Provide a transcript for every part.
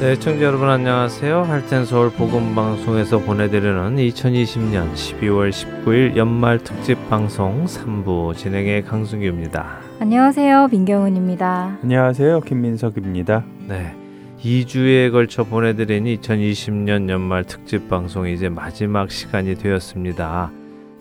네, 청자 여러분 안녕하세요. 할텐 서울 복음 방송에서 보내드리는 2020년 12월 19일 연말 특집 방송 3부 진행의 강승규입니다. 안녕하세요, 민경훈입니다. 안녕하세요, 김민석입니다. 네. 2주에 걸쳐 보내드린 2020년 연말 특집 방송이 이제 마지막 시간이 되었습니다.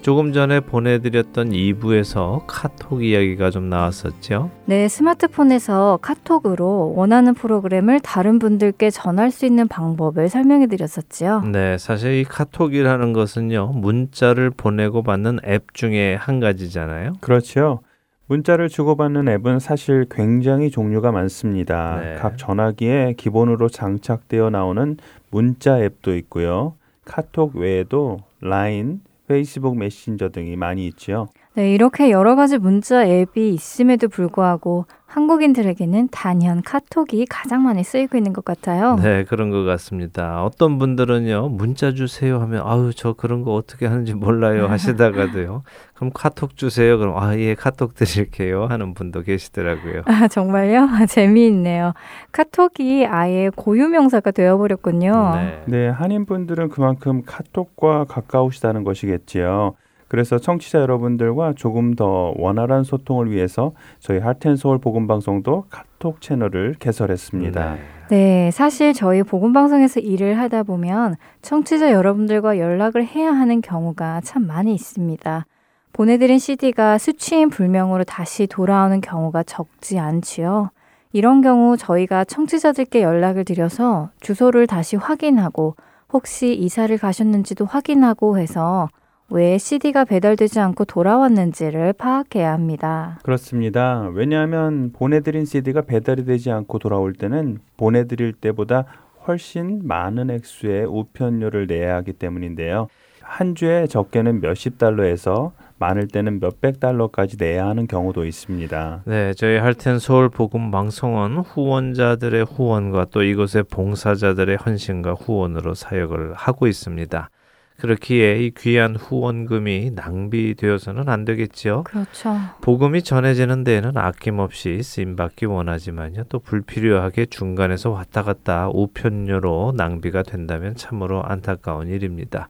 조금 전에 보내드렸던 2부에서 카톡 이야기가 좀 나왔었죠? 네, 스마트폰에서 카톡으로 원하는 프로그램을 다른 분들께 전할 수 있는 방법을 설명해 드렸었지요. 네, 사실 이 카톡이라는 것은요, 문자를 보내고 받는 앱 중에 한 가지잖아요. 그렇죠. 문자를 주고받는 앱은 사실 굉장히 종류가 많습니다. 네. 각 전화기에 기본으로 장착되어 나오는 문자 앱도 있고요. 카톡 외에도 라인, 페이스북 메신저 등이 많이 있지요. 네, 이렇게 여러 가지 문자 앱이 있음에도 불구하고 한국인들에게는 단연 카톡이 가장 많이 쓰이고 있는 것 같아요. 네, 그런 것 같습니다. 어떤 분들은요, 문자 주세요 하면, 아유, 저 그런 거 어떻게 하는지 몰라요 하시다가도요, 그럼 카톡 주세요. 그럼, 아, 예, 카톡 드릴게요 하는 분도 계시더라고요. 아, 정말요? 재미있네요. 카톡이 아예 고유명사가 되어버렸군요. 네. 네, 한인분들은 그만큼 카톡과 가까우시다는 것이겠지요. 그래서 청취자 여러분들과 조금 더 원활한 소통을 위해서 저희 하텐 서울 복음 방송도 카톡 채널을 개설했습니다. 네. 네, 사실 저희 복음방송에서 일을 하다 보면 청취자 여러분들과 연락을 해야 하는 경우가 참 많이 있습니다. 보내드린 CD가 수취인 불명으로 다시 돌아오는 경우가 적지 않지요. 이런 경우 저희가 청취자들께 연락을 드려서 주소를 다시 확인하고 혹시 이사를 가셨는지도 확인하고 해서 왜 CD가 배달되지 않고 돌아왔는지를 파악해야 합니다. 그렇습니다. 왜냐하면 보내드린 CD가 배달이 되지 않고 돌아올 때는 보내드릴 때보다 훨씬 많은 액수의 우편료를 내야 하기 때문인데요. 한 주에 적게는 몇십 달러에서 많을 때는 몇백 달러까지 내야 하는 경우도 있습니다. 네, 저희 할텐 서울 복음 방송은 후원자들의 후원과 또 이곳의 봉사자들의 헌신과 후원으로 사역을 하고 있습니다. 그렇기에 이 귀한 후원금이 낭비되어서는 안 되겠지요. 그렇죠. 복음이 전해지는 데에는 아낌없이 쓰임받기 원하지만요. 또 불필요하게 중간에서 왔다 갔다 우편료로 낭비가 된다면 참으로 안타까운 일입니다.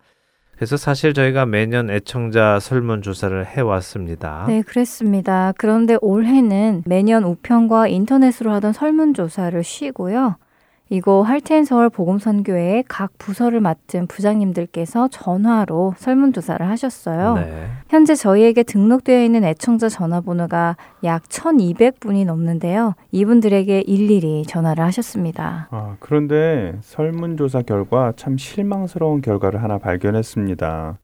그래서 사실 저희가 매년 애청자 설문조사를 해왔습니다. 네, 그랬습니다. 그런데 올해는 매년 우편과 인터넷으로 하던 설문조사를 쉬고요. 이곳 할텐 서울 복음선교회의 각 부서를 맡은 부장님들께서 전화로 설문조사를 하셨어요. 네. 현재 저희에게 등록되어 있는 애청자 전화번호가 약 1200분이 넘는데요. 이분들에게 일일이 전화를 하셨습니다. 아, 그런데 설문조사 결과 참 실망스러운 결과를 하나 발견했습니다.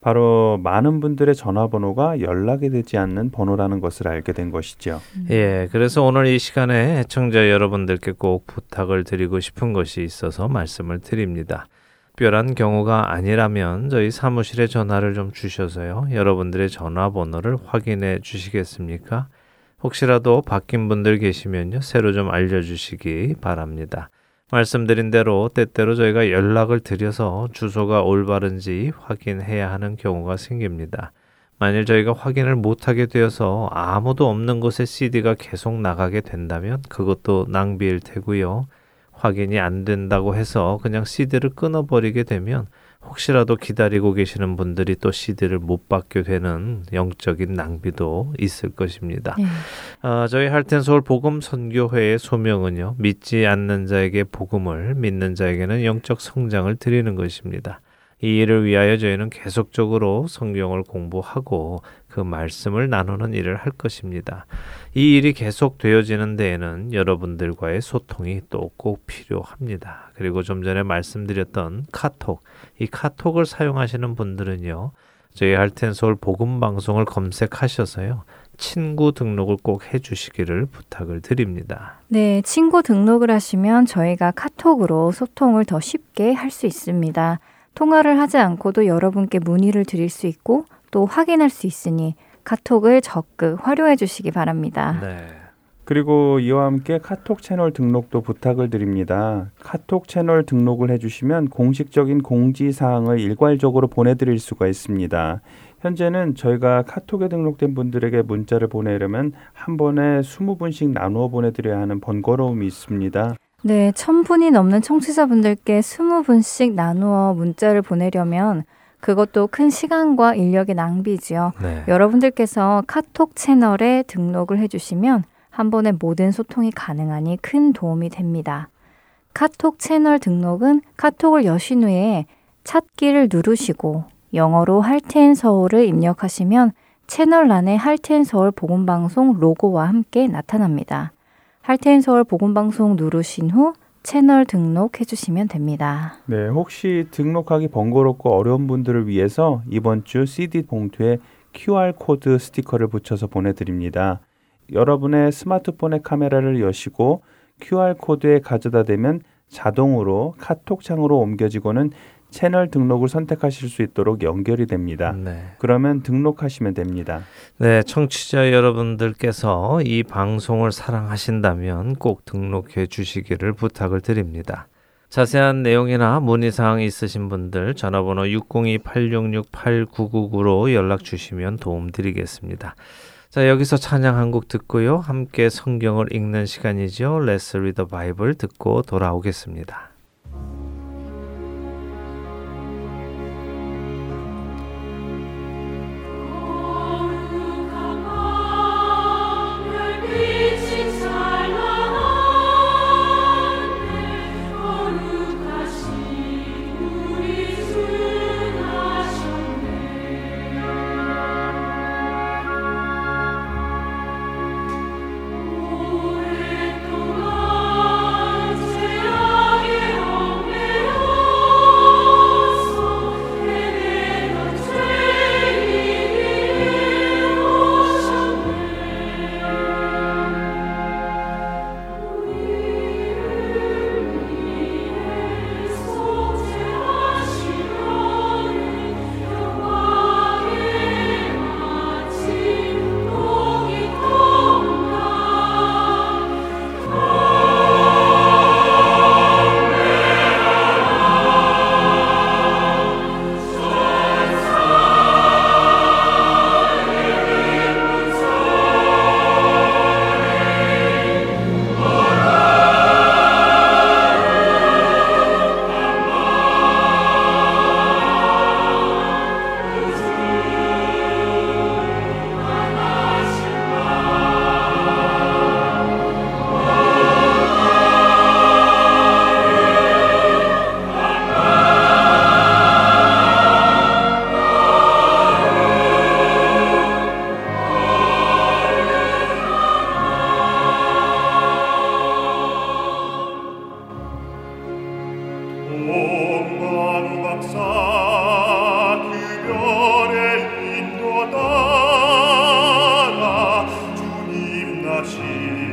바로 많은 분들의 전화번호가 연락이 되지 않는 번호라는 것을 알게 된 것이죠. 예, 그래서 오늘 이 시간에 애청자 여러분들께 꼭 부탁을 드리고 싶은 것이 있어서 말씀을 드립니다. 특별한 경우가 아니라면 저희 사무실에 전화를 좀 주셔서요. 여러분들의 전화번호를 확인해 주시겠습니까? 혹시라도 바뀐 분들 계시면요. 새로 좀 알려주시기 바랍니다. 말씀드린 대로 때때로 저희가 연락을 드려서 주소가 올바른지 확인해야 하는 경우가 생깁니다. 만일 저희가 확인을 못하게 되어서 아무도 없는 곳에 CD가 계속 나가게 된다면 그것도 낭비일 테고요. 확인이 안 된다고 해서 그냥 CD를 끊어버리게 되면 혹시라도 기다리고 계시는 분들이 또 CD를 못 받게 되는 영적인 낭비도 있을 것입니다. 네. 아, 저희 할텐 서울 복음 선교회의 소명은요. 믿지 않는 자에게 복음을 믿는 자에게는 영적 성장을 드리는 것입니다. 이 일을 위하여 저희는 계속적으로 성경을 공부하고 그 말씀을 나누는 일을 할 것입니다. 이 일이 계속 되어지는 데에는 여러분들과의 소통이 또 꼭 필요합니다. 그리고 좀 전에 말씀드렸던 카톡, 이 카톡을 사용하시는 분들은요. 저희 할텐 서울 복음 방송을 검색하셔서요. 친구 등록을 꼭 해주시기를 부탁을 드립니다. 네, 친구 등록을 하시면 저희가 카톡으로 소통을 더 쉽게 할 수 있습니다. 통화를 하지 않고도 여러분께 문의를 드릴 수 있고 또 확인할 수 있으니 카톡을 적극 활용해 주시기 바랍니다. 네. 그리고 이와 함께 카톡 채널 등록도 부탁을 드립니다. 카톡 채널 등록을 해주시면 공식적인 공지 사항을 일괄적으로 보내드릴 수가 있습니다. 현재는 저희가 카톡에 등록된 분들에게 문자를 보내려면 한 번에 20분씩 나누어 보내드려야 하는 번거로움이 있습니다. 네, 천 분이 넘는 청취자분들께 스무 분씩 나누어 문자를 보내려면 그것도 큰 시간과 인력의 낭비지요. 네. 여러분들께서 카톡 채널에 등록을 해주시면 한 번에 모든 소통이 가능하니 큰 도움이 됩니다. 카톡 채널 등록은 카톡을 여신 후에 찾기를 누르시고 영어로 할텐 서울을 입력하시면 채널란에 할텐 서울 복음방송 로고와 함께 나타납니다. 할텐 서울 복음방송 누르신 후 채널 등록해 주시면 됩니다. 네, 혹시 등록하기 번거롭고 어려운 분들을 위해서 이번 주 CD 봉투에 QR 코드 스티커를 붙여서 보내드립니다. 여러분의 스마트폰의 카메라를 여시고 QR 코드에 가져다 대면 자동으로 카톡 창으로 옮겨지고는 채널 등록을 선택하실 수 있도록 연결이 됩니다. 네. 그러면 등록하시면 됩니다. 네, 청취자 여러분들께서 이 방송을 사랑하신다면 꼭 등록해 주시기를 부탁을 드립니다. 자세한 내용이나 문의 사항 있으신 분들 전화번호 602-866-8999로 연락 주시면 도움 드리겠습니다. 자, 여기서 찬양 한 곡 듣고요. 함께 성경을 읽는 시간이죠. Let's read the Bible 듣고 돌아오겠습니다. naci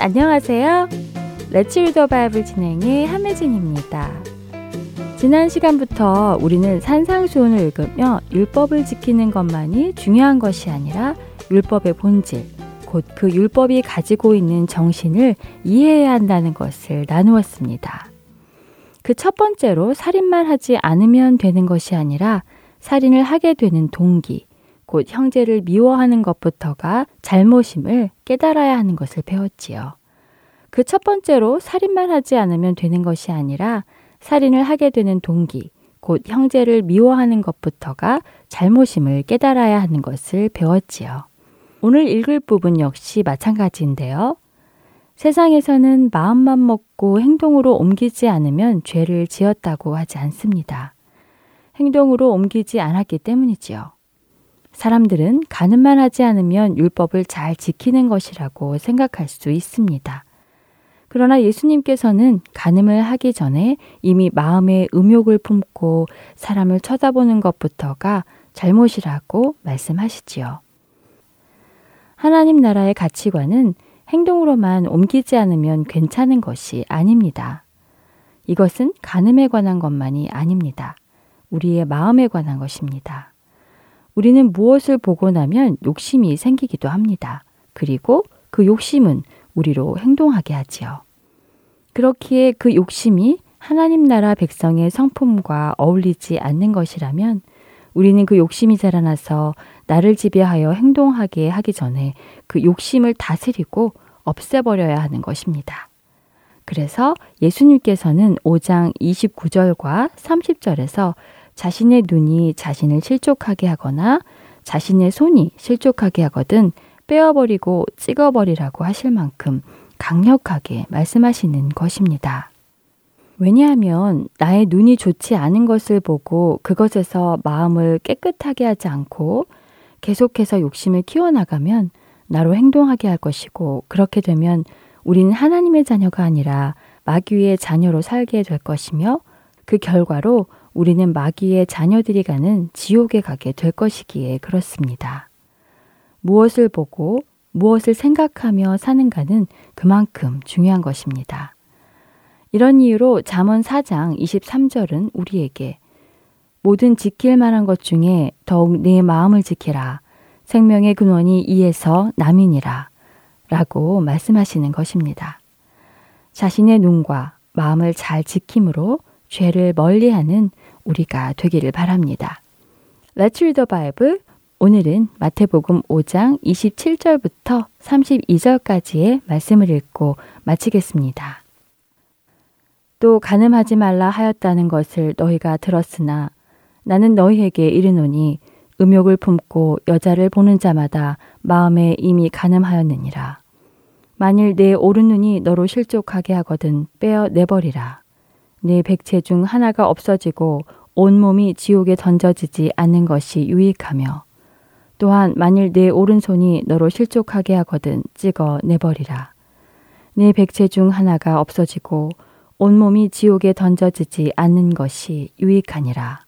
안녕하세요. Let's Read the Bible 진행의 함혜진입니다. 지난 시간부터 우리는 산상수훈을 읽으며 율법을 지키는 것만이 중요한 것이 아니라 율법의 본질, 곧 그 율법이 가지고 있는 정신을 이해해야 한다는 것을 나누었습니다. 그 첫 번째로 살인만 하지 않으면 되는 것이 아니라 살인을 하게 되는 동기, 곧 형제를 미워하는 것부터가 잘못임을 깨달아야 하는 것을 배웠지요. 그 첫 번째로 살인만 하지 않으면 되는 것이 아니라 살인을 하게 되는 동기, 곧 형제를 미워하는 것부터가 잘못임을 깨달아야 하는 것을 배웠지요. 오늘 읽을 부분 역시 마찬가지인데요. 세상에서는 마음만 먹고 행동으로 옮기지 않으면 죄를 지었다고 하지 않습니다. 행동으로 옮기지 않았기 때문이지요. 사람들은 가늠만 하지 않으면 율법을 잘 지키는 것이라고 생각할 수 있습니다. 그러나 예수님께서는 가늠을 하기 전에 이미 마음에 음욕을 품고 사람을 쳐다보는 것부터가 잘못이라고 말씀하시지요. 하나님 나라의 가치관은 행동으로만 옮기지 않으면 괜찮은 것이 아닙니다. 이것은 가늠에 관한 것만이 아닙니다. 우리의 마음에 관한 것입니다. 우리는 무엇을 보고 나면 욕심이 생기기도 합니다. 그리고 그 욕심은 우리로 행동하게 하지요. 그렇기에 그 욕심이 하나님 나라 백성의 성품과 어울리지 않는 것이라면 우리는 그 욕심이 자라나서 나를 지배하여 행동하게 하기 전에 그 욕심을 다스리고 없애버려야 하는 것입니다. 그래서 예수님께서는 5장 29절과 30절에서 자신의 눈이 자신을 실족하게 하거나 자신의 손이 실족하게 하거든 빼어버리고 찍어버리라고 하실 만큼 강력하게 말씀하시는 것입니다. 왜냐하면 나의 눈이 좋지 않은 것을 보고 그것에서 마음을 깨끗하게 하지 않고 계속해서 욕심을 키워나가면 나로 행동하게 할 것이고 그렇게 되면 우리는 하나님의 자녀가 아니라 마귀의 자녀로 살게 될 것이며 그 결과로 우리는 마귀의 자녀들이 가는 지옥에 가게 될 것이기에 그렇습니다. 무엇을 보고 무엇을 생각하며 사는가는 그만큼 중요한 것입니다. 이런 이유로 잠언 4장 23절은 우리에게 모든 지킬 만한 것 중에 더욱 내 마음을 지키라. 생명의 근원이 이에서 남이니라. 라고 말씀하시는 것입니다. 자신의 눈과 마음을 잘 지킴으로 죄를 멀리하는 우리가 되기를 바랍니다. Let's read the Bible. 오늘은 마태복음 5장 27절부터 32절까지의 말씀을 읽고 마치겠습니다. 또 가늠하지 말라 하였다는 것을 너희가 들었으나 나는 너희에게 이르노니 음욕을 품고 여자를 보는 자마다 마음에 이미 가늠하였느니라. 만일 내 오른 눈이 너로 실족하게 하거든 빼어 내버리라. 내 백체 중 하나가 없어지고 온몸이 지옥에 던져지지 않는 것이 유익하며 또한 만일 내 오른손이 너로 실족하게 하거든 찍어 내버리라. 내 백체 중 하나가 없어지고 온몸이 지옥에 던져지지 않는 것이 유익하니라.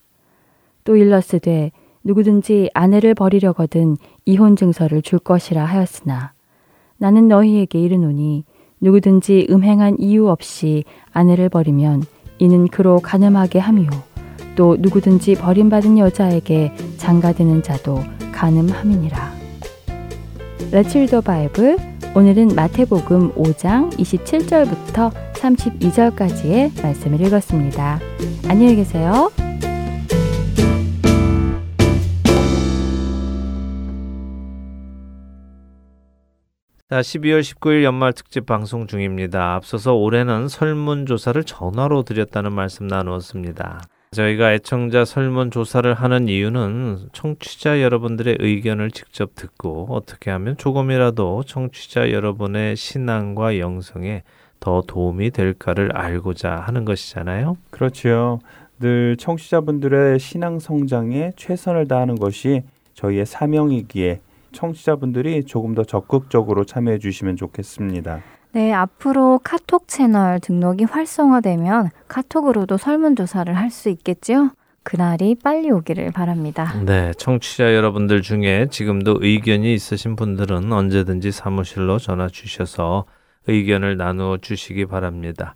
또 일러스되 누구든지 아내를 버리려거든 이혼 증서를 줄 것이라 하였으나 나는 너희에게 이르노니 누구든지 음행한 이유 없이 아내를 버리면 이는 그로 가늠하게 함이요 또 누구든지 버림받은 여자에게 장가드는 자도 가늠함이니라. Read the Bible. 오늘은 마태복음 5장 27절부터 32절까지의 말씀을 읽었습니다. 안녕히 계세요. 자, 12월 19일 연말 특집 방송 중입니다. 앞서서 올해는 설문조사를 전화로 드렸다는 말씀 나누었습니다. 저희가 애청자 설문조사를 하는 이유는 청취자 여러분들의 의견을 직접 듣고 어떻게 하면 조금이라도 청취자 여러분의 신앙과 영성에 더 도움이 될까를 알고자 하는 것이잖아요. 그렇지요. 늘 청취자분들의 신앙 성장에 최선을 다하는 것이 저희의 사명이기에 청취자분들이 조금 더 적극적으로 참여해 주시면 좋겠습니다. 네, 앞으로 카톡 채널 등록이 활성화되면 카톡으로도 설문조사를 할 수 있겠죠? 그날이 빨리 오기를 바랍니다. 네, 청취자 여러분들 중에 지금도 의견이 있으신 분들은 언제든지 사무실로 전화 주셔서 의견을 나누어 주시기 바랍니다.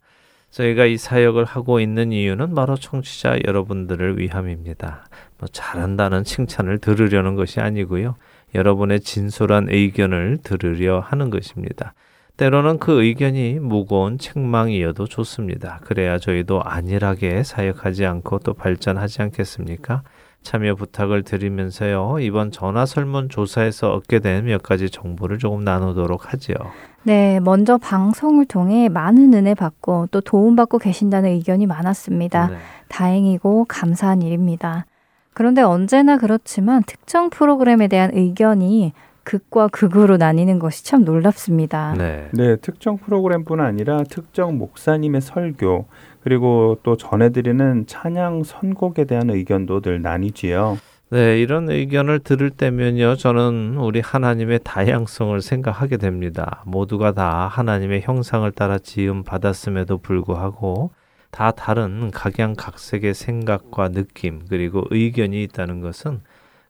저희가 이 사역을 하고 있는 이유는 바로 청취자 여러분들을 위함입니다. 뭐 잘한다는 칭찬을 들으려는 것이 아니고요. 여러분의 진솔한 의견을 들으려 하는 것입니다. 때로는 그 의견이 무거운 책망이어도 좋습니다. 그래야 저희도 안일하게 사역하지 않고 또 발전하지 않겠습니까? 참여 부탁을 드리면서요. 이번 전화 설문 조사에서 얻게 된 몇 가지 정보를 조금 나누도록 하지요. 네, 먼저 방송을 통해 많은 은혜 받고 또 도움받고 계신다는 의견이 많았습니다. 네. 다행이고 감사한 일입니다. 그런데 언제나 그렇지만 특정 프로그램에 대한 의견이 극과 극으로 나뉘는 것이 참 놀랍습니다. 네. 네, 특정 프로그램뿐 아니라 특정 목사님의 설교 그리고 또 전해드리는 찬양 선곡에 대한 의견도 늘 나뉘지요. 네, 이런 의견을 들을 때면요, 저는 우리 하나님의 다양성을 생각하게 됩니다. 모두가 다 하나님의 형상을 따라 지음 받았음에도 불구하고 다 다른 각양각색의 생각과 느낌 그리고 의견이 있다는 것은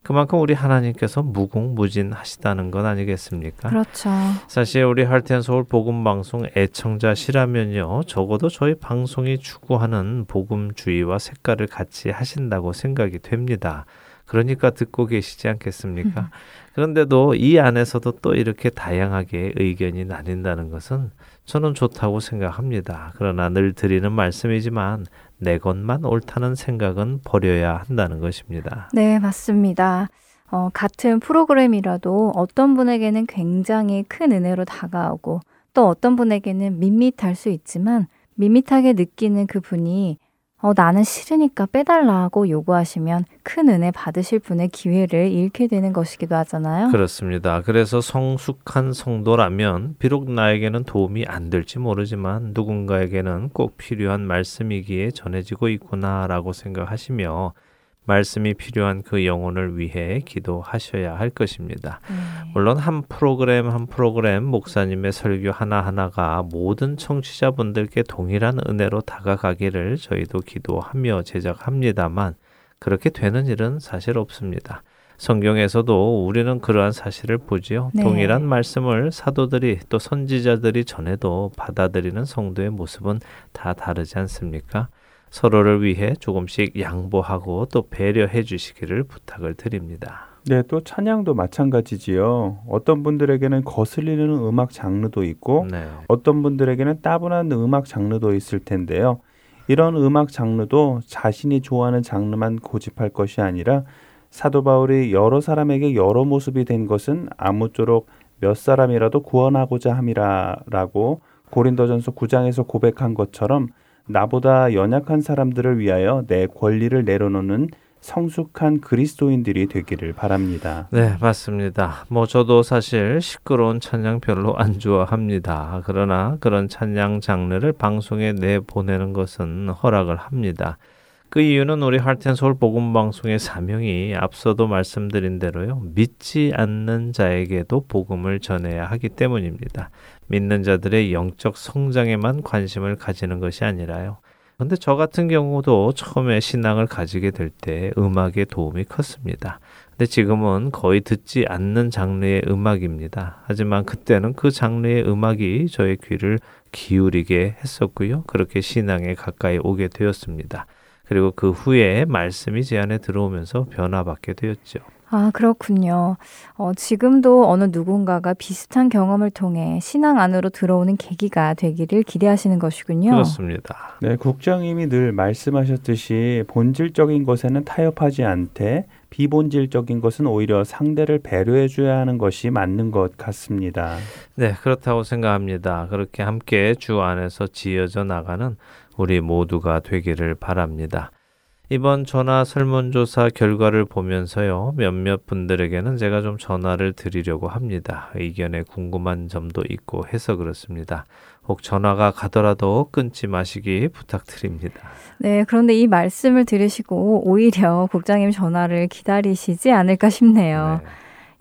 그만큼 우리 하나님께서 무궁무진하시다는 것 아니겠습니까? 그렇죠. 사실 우리 할텐 서울 복음 방송 애청자시라면요, 적어도 저희 방송이 추구하는 복음주의와 색깔을 같이 하신다고 생각이 됩니다. 그러니까 듣고 계시지 않겠습니까? 음. 그런데도 이 안에서도 또 이렇게 다양하게 의견이 나뉜다는 것은 저는 좋다고 생각합니다. 그러나 늘 드리는 말씀이지만 내 것만 옳다는 생각은 버려야 한다는 것입니다. 네, 맞습니다. 어, 같은 프로그램이라도 어떤 분에게는 굉장히 큰 은혜로 다가오고 또 어떤 분에게는 밋밋할 수 있지만 밋밋하게 느끼는 그 분이 어, 나는 싫으니까 빼달라고 요구하시면 큰 은혜 받으실 분의 기회를 잃게 되는 것이기도 하잖아요. 그렇습니다. 그래서 성숙한 성도라면 비록 나에게는 도움이 안 될지 모르지만 누군가에게는 꼭 필요한 말씀이기에 전해지고 있구나라고 생각하시며 말씀이 필요한 그 영혼을 위해 기도하셔야 할 것입니다. 음. 물론 한 프로그램 한 프로그램 목사님의 설교 하나하나가 모든 청취자분들께 동일한 은혜로 다가가기를 저희도 기도하며 제작합니다만 그렇게 되는 일은 사실 없습니다. 성경에서도 우리는 그러한 사실을 보지요. 네. 동일한 말씀을 사도들이 또 선지자들이 전해도 받아들이는 성도의 모습은 다 다르지 않습니까? 서로를 위해 조금씩 양보하고 또 배려해 주시기를 부탁을 드립니다. 네, 또 찬양도 마찬가지지요. 어떤 분들에게는 거슬리는 음악 장르도 있고 네. 어떤 분들에게는 따분한 음악 장르도 있을 텐데요. 이런 음악 장르도 자신이 좋아하는 장르만 고집할 것이 아니라 사도 바울이 여러 사람에게 여러 모습이 된 것은 아무쪼록 몇 사람이라도 구원하고자 함이라라고 고린도전서 9장에서 고백한 것처럼 나보다 연약한 사람들을 위하여 내 권리를 내려놓는 성숙한 그리스도인들이 되기를 바랍니다. 네, 맞습니다. 뭐 저도 사실 시끄러운 찬양 별로 안 좋아합니다. 그러나 그런 찬양 장르를 방송에 내보내는 것은 허락을 합니다. 그 이유는 우리 할텐 서울 복음 방송의 사명이 앞서도 말씀드린 대로요. 믿지 않는 자에게도 복음을 전해야 하기 때문입니다. 믿는 자들의 영적 성장에만 관심을 가지는 것이 아니라요. 근데 저 같은 경우도 처음에 신앙을 가지게 될 때 음악의 도움이 컸습니다. 근데 지금은 거의 듣지 않는 장르의 음악입니다. 하지만 그때는 그 장르의 음악이 저의 귀를 기울이게 했었고요. 그렇게 신앙에 가까이 오게 되었습니다. 그리고 그 후에 말씀이 제 안에 들어오면서 변화받게 되었죠. 아, 그렇군요. 어, 지금도 어느 누군가가 비슷한 경험을 통해 신앙 안으로 들어오는 계기가 되기를 기대하시는 것이군요. 그렇습니다. 네, 국장님이 늘 말씀하셨듯이 본질적인 것에는 타협하지 않되 비본질적인 것은 오히려 상대를 배려해 줘야 하는 것이 맞는 것 같습니다. 네, 그렇다고 생각합니다. 그렇게 함께 주 안에서 지어져 나가는 우리 모두가 되기를 바랍니다. 이번 전화 설문조사 결과를 보면서요, 몇몇 분들에게는 제가 좀 전화를 드리려고 합니다. 의견에 궁금한 점도 있고 해서 그렇습니다. 혹 전화가 가더라도 끊지 마시기 부탁드립니다. 네, 그런데 이 말씀을 들으시고 오히려 국장님 전화를 기다리시지 않을까 싶네요. 네.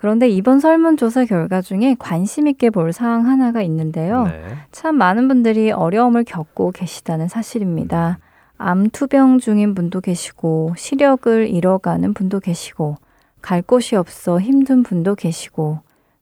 그런데 이번 설문조사 결과 중에 관심 있게 볼 사항 하나가 있는데요. 네. 참 많은 분들이 어려움을 겪고 계시다는 사실입니다. 음. 암 투병 중인 분도 계시고 시력을 잃어가는 분도 계시고 갈 곳이 없어 힘든 분도 계시고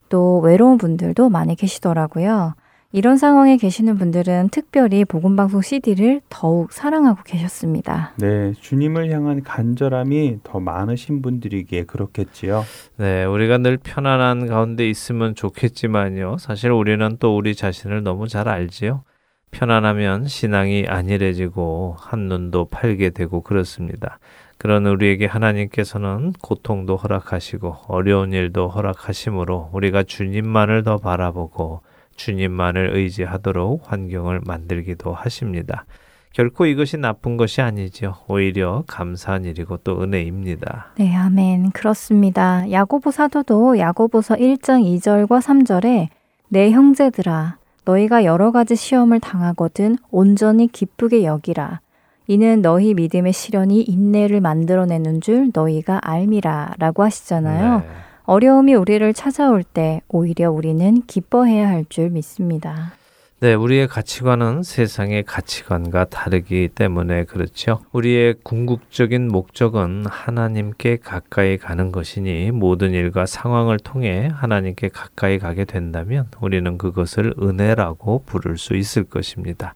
또 외로운 분들도 많이 계시더라고요. 이런 상황에 계시는 분들은 특별히 복음방송 CD를 더욱 사랑하고 계셨습니다. 네, 주님을 향한 간절함이 더 많으신 분들이기에 그렇겠지요. 네, 우리가 늘 편안한 가운데 있으면 좋겠지만요. 사실 우리는 또 우리 자신을 너무 잘 알지요. 편안하면 신앙이 안일해지고 한눈도 팔게 되고 그렇습니다. 그런 우리에게 하나님께서는 고통도 허락하시고 어려운 일도 허락하심으로 우리가 주님만을 더 바라보고 주님만을 의지하도록 환경을 만들기도 하십니다. 결코 이것이 나쁜 것이 아니죠. 오히려 감사한 일이고 또 은혜입니다. 네, 아멘. 그렇습니다. 야고보 사도도 야고보서 1장 2절과 3절에 내 형제들아 너희가 여러 가지 시험을 당하거든 온전히 기쁘게 여기라. 이는 너희 믿음의 시련이 인내를 만들어내는 줄 너희가 알미라 라고 하시잖아요. 네. 어려움이 우리를 찾아올 때 오히려 우리는 기뻐해야 할 줄 믿습니다. 네, 우리의 가치관은 세상의 가치관과 다르기 때문에 그렇죠. 우리의 궁극적인 목적은 하나님께 가까이 가는 것이니 모든 일과 상황을 통해 하나님께 가까이 가게 된다면 우리는 그것을 은혜라고 부를 수 있을 것입니다.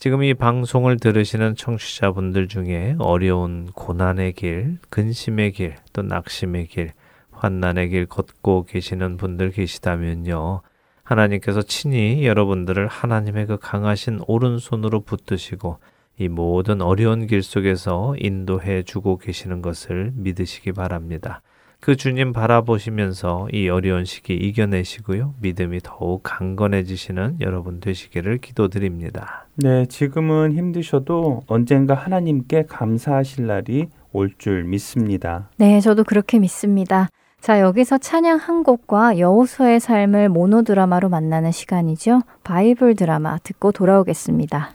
지금 이 방송을 들으시는 청취자분들 중에 어려운 고난의 길, 근심의 길, 또 낙심의 길, 환난의 길 걷고 계시는 분들 계시다면요. 하나님께서 친히 여러분들을 하나님의 그 강하신 오른손으로 붙드시고 이 모든 어려운 길 속에서 인도해 주고 계시는 것을 믿으시기 바랍니다. 그 주님 바라보시면서 이 어려운 시기 이겨내시고요. 믿음이 더욱 강건해지시는 여러분 되시기를 기도드립니다. 네, 지금은 힘드셔도 언젠가 하나님께 감사하실 날이 올 줄 믿습니다. 네, 저도 그렇게 믿습니다. 자, 여기서 찬양 한 곡과 여호수의 삶을 모노 드라마로 만나는 시간이죠. 바이블 드라마 듣고 돌아오겠습니다.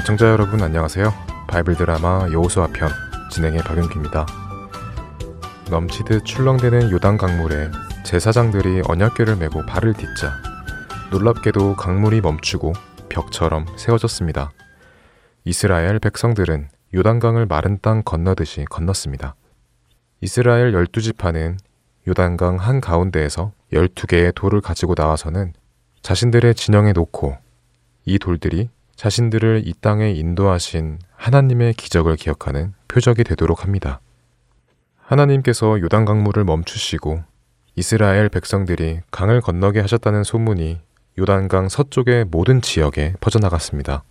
애청자 여러분 안녕하세요. 바이블 드라마 여호수아 편 진행의 박윤기입니다. 넘치듯 출렁대는 요단 강물에 제사장들이 언약궤를 메고 발을 딛자 놀랍게도 강물이 멈추고 벽처럼 세워졌습니다. 이스라엘 백성들은 요단강을 마른 땅 건너듯이 건넜습니다. 이스라엘 열두 지파는 요단강 한 가운데에서 열두 개의 돌을 가지고 나와서는 자신들의 진영에 놓고 이 돌들이 자신들을 이 땅에 인도하신 하나님의 기적을 기억하는 표적이 되도록 합니다. 하나님께서 요단 강물을 멈추시고 이스라엘 백성들이 강을 건너게 하셨다는 소문이 요단강 서쪽의 모든 지역에 퍼져나갔습니다.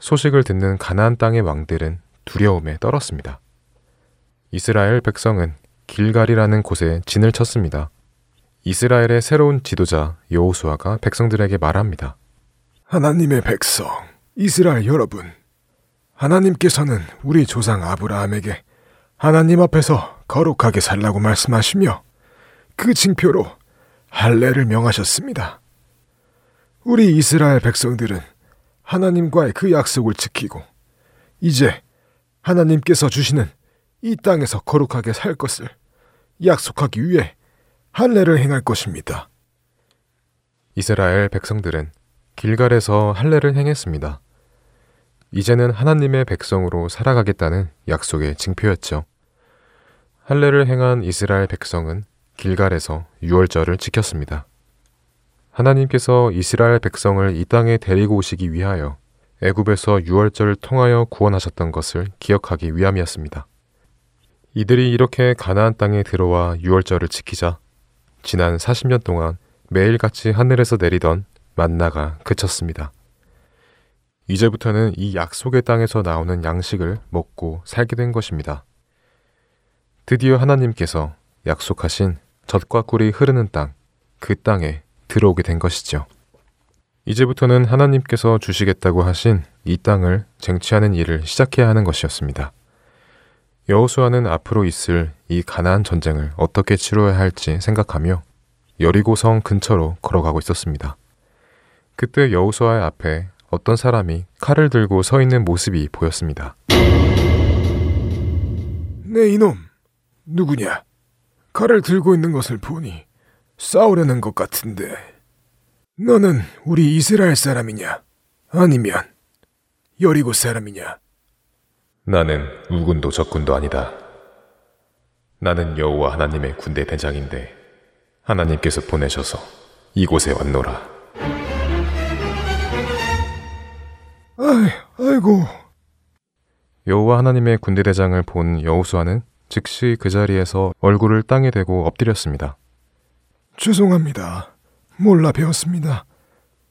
소식을 듣는 가나안 땅의 왕들은 두려움에 떨었습니다. 이스라엘 백성은 길갈이라는 곳에 진을 쳤습니다. 이스라엘의 새로운 지도자 여호수아가 백성들에게 말합니다. 하나님의 백성, 이스라엘 여러분, 하나님께서는 우리 조상 아브라함에게 하나님 앞에서 거룩하게 살라고 말씀하시며 그 징표로 할례를 명하셨습니다. 우리 이스라엘 백성들은 하나님과의 그 약속을 지키고 이제 하나님께서 주시는 이 땅에서 거룩하게 살 것을 약속하기 위해 할례를 행할 것입니다. 이스라엘 백성들은 길갈에서 할례를 행했습니다. 이제는 하나님의 백성으로 살아가겠다는 약속의 징표였죠. 할례를 행한 이스라엘 백성은 길갈에서 유월절을 지켰습니다. 하나님께서 이스라엘 백성을 이 땅에 데리고 오시기 위하여 애굽에서 유월절을 통하여 구원하셨던 것을 기억하기 위함이었습니다. 이들이 이렇게 가나안 땅에 들어와 유월절을 지키자 지난 40년 동안 매일같이 하늘에서 내리던 만나가 그쳤습니다. 이제부터는 이 약속의 땅에서 나오는 양식을 먹고 살게 된 것입니다. 드디어 하나님께서 약속하신 젖과 꿀이 흐르는 땅, 그 땅에 들어오게 된 것이죠. 이제부터는 하나님께서 주시겠다고 하신 이 땅을 쟁취하는 일을 시작해야 하는 것이었습니다. 여호수아는 앞으로 있을 이 가나안 전쟁을 어떻게 치러야 할지 생각하며 여리고성 근처로 걸어가고 있었습니다. 그때 여호수아의 앞에 어떤 사람이 칼을 들고 서 있는 모습이 보였습니다. 네 이놈, 누구냐? 칼을 들고 있는 것을 보니 싸우려는 것 같은데. 너는 우리 이스라엘 사람이냐? 아니면 여리고 사람이냐? 나는 우군도 적군도 아니다. 나는 여호와 하나님의 군대 대장인데 하나님께서 보내셔서 이곳에 왔노라. 아이, 아이고. 여호와 하나님의 군대 대장을 본 여호수아는 즉시 그 자리에서 얼굴을 땅에 대고 엎드렸습니다. 죄송합니다. 몰라 배웠습니다.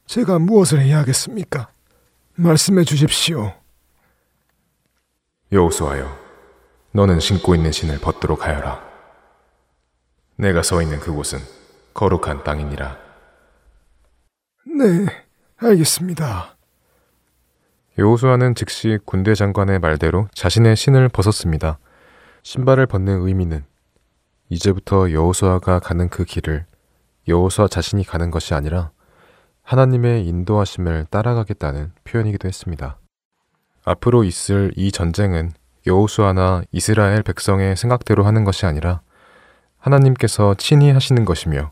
제가 무엇을 해야 하겠습니까? 말씀해 주십시오. 여호수아여, 너는 신고 있는 신을 벗도록 하여라. 내가 서 있는 그곳은 거룩한 땅이니라. 네, 알겠습니다. 여호수아는 즉시 군대 장관의 말대로 자신의 신을 벗었습니다. 신발을 벗는 의미는 이제부터 여호수아가 가는 그 길을 여호수아 자신이 가는 것이 아니라 하나님의 인도하심을 따라가겠다는 표현이기도 했습니다. 앞으로 있을 이 전쟁은 여호수아나 이스라엘 백성의 생각대로 하는 것이 아니라 하나님께서 친히 하시는 것이며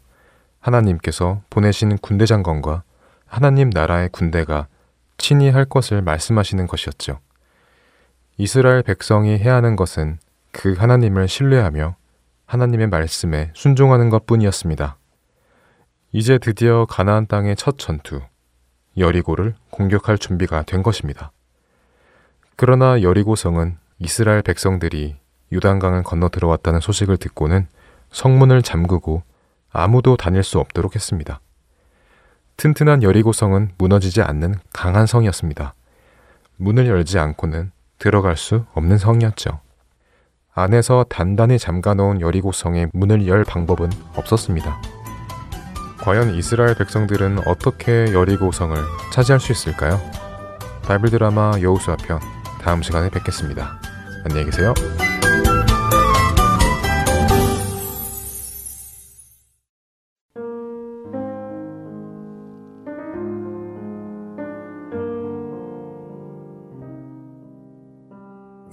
하나님께서 보내신 군대 장관과 하나님 나라의 군대가 친히 할 것을 말씀하시는 것이었죠. 이스라엘 백성이 해야 하는 것은 그 하나님을 신뢰하며 하나님의 말씀에 순종하는 것 뿐이었습니다. 이제 드디어 가나안 땅의 첫 전투, 여리고를 공격할 준비가 된 것입니다. 그러나 여리고성은 이스라엘 백성들이 유단강을 건너 들어왔다는 소식을 듣고는 성문을 잠그고 아무도 다닐 수 없도록 했습니다. 튼튼한 여리고성은 무너지지 않는 강한 성이었습니다. 문을 열지 않고는 들어갈 수 없는 성이었죠. 안에서 단단히 잠가놓은 여리고성의 문을 열 방법은 없었습니다. 과연 이스라엘 백성들은 어떻게 여리고성을 차지할 수 있을까요? 바이블 드라마 여우수아 편 다음 시간에 뵙겠습니다. 안녕히 계세요.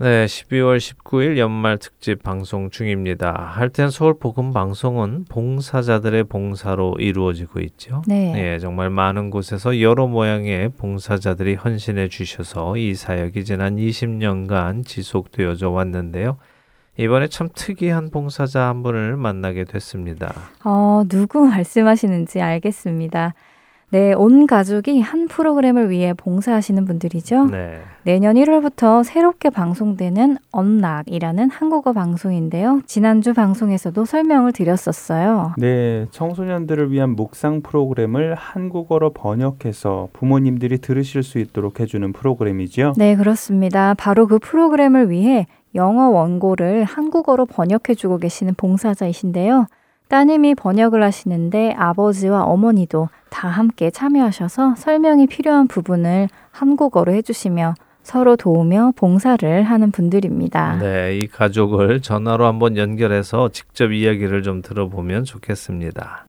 네, 12월 19일 연말 특집 방송 중입니다. 할텐 서울 복음 방송은 봉사자들의 봉사로 이루어지고 있죠. 네. 예, 정말 많은 곳에서 여러 모양의 봉사자들이 헌신해 주셔서 이 사역이 지난 20년간 지속되어져 왔는데요. 이번에 참 특이한 봉사자 한 분을 만나게 됐습니다. 어, 누구 말씀하시는지 알겠습니다. 네, 온 가족이 한 프로그램을 위해 봉사하시는 분들이죠. 네. 내년 1월부터 새롭게 방송되는 언락이라는 한국어 방송인데요. 지난주 방송에서도 설명을 드렸었어요. 네, 청소년들을 위한 묵상 프로그램을 한국어로 번역해서 부모님들이 들으실 수 있도록 해주는 프로그램이죠. 네, 그렇습니다. 바로 그 프로그램을 위해 영어 원고를 한국어로 번역해주고 계시는 봉사자이신데요. 따님이 번역을 하시는데 아버지와 어머니도 다 함께 참여하셔서 설명이 필요한 부분을 한국어로 해주시며 서로 도우며 봉사를 하는 분들입니다. 네, 이 가족을 전화로 한번 연결해서 직접 이야기를 좀 들어보면 좋겠습니다.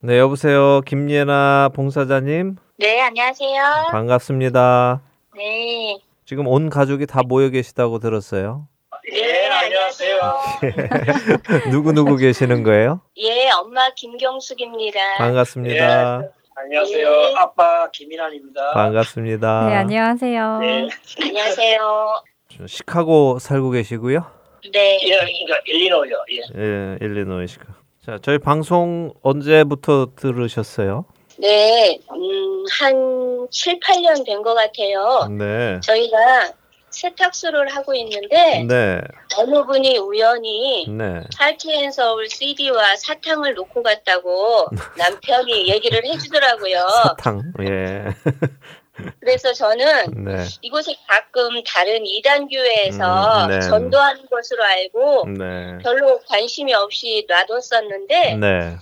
네, 여보세요. 김예나 봉사자님. 네, 안녕하세요. 반갑습니다. 네. 지금 온 가족이 다 모여 계시다고 들었어요. 네, 안녕하세요. 누구 누구 계시는 거예요? 예, 엄마 김경숙입니다. 반갑습니다. 안녕하세요. 네. 아빠 김인환입니다. 반갑습니다. 네, 안녕하세요. 네. 안녕하세요. 시카고 살고 계시고요. 네. 예, 그러니까 일리노요. 예. 예, 일리노이 시카. 자, 저희 방송 언제부터 들으셨어요? 네, 음, 한 7, 8년 된 것 같아요. 네. 저희가 세탁소를 하고 있는데 네. 어느 분이 우연히 네. 할트앤 서울 CD와 사탕을 놓고 갔다고 남편이 얘기를 해주더라고요. 사탕. 예. 그래서 저는 네. 이곳에 가끔 다른 이단 교회에서 음, 네. 전도하는 것으로 알고 네. 별로 관심이 없이 놔뒀었는데 네.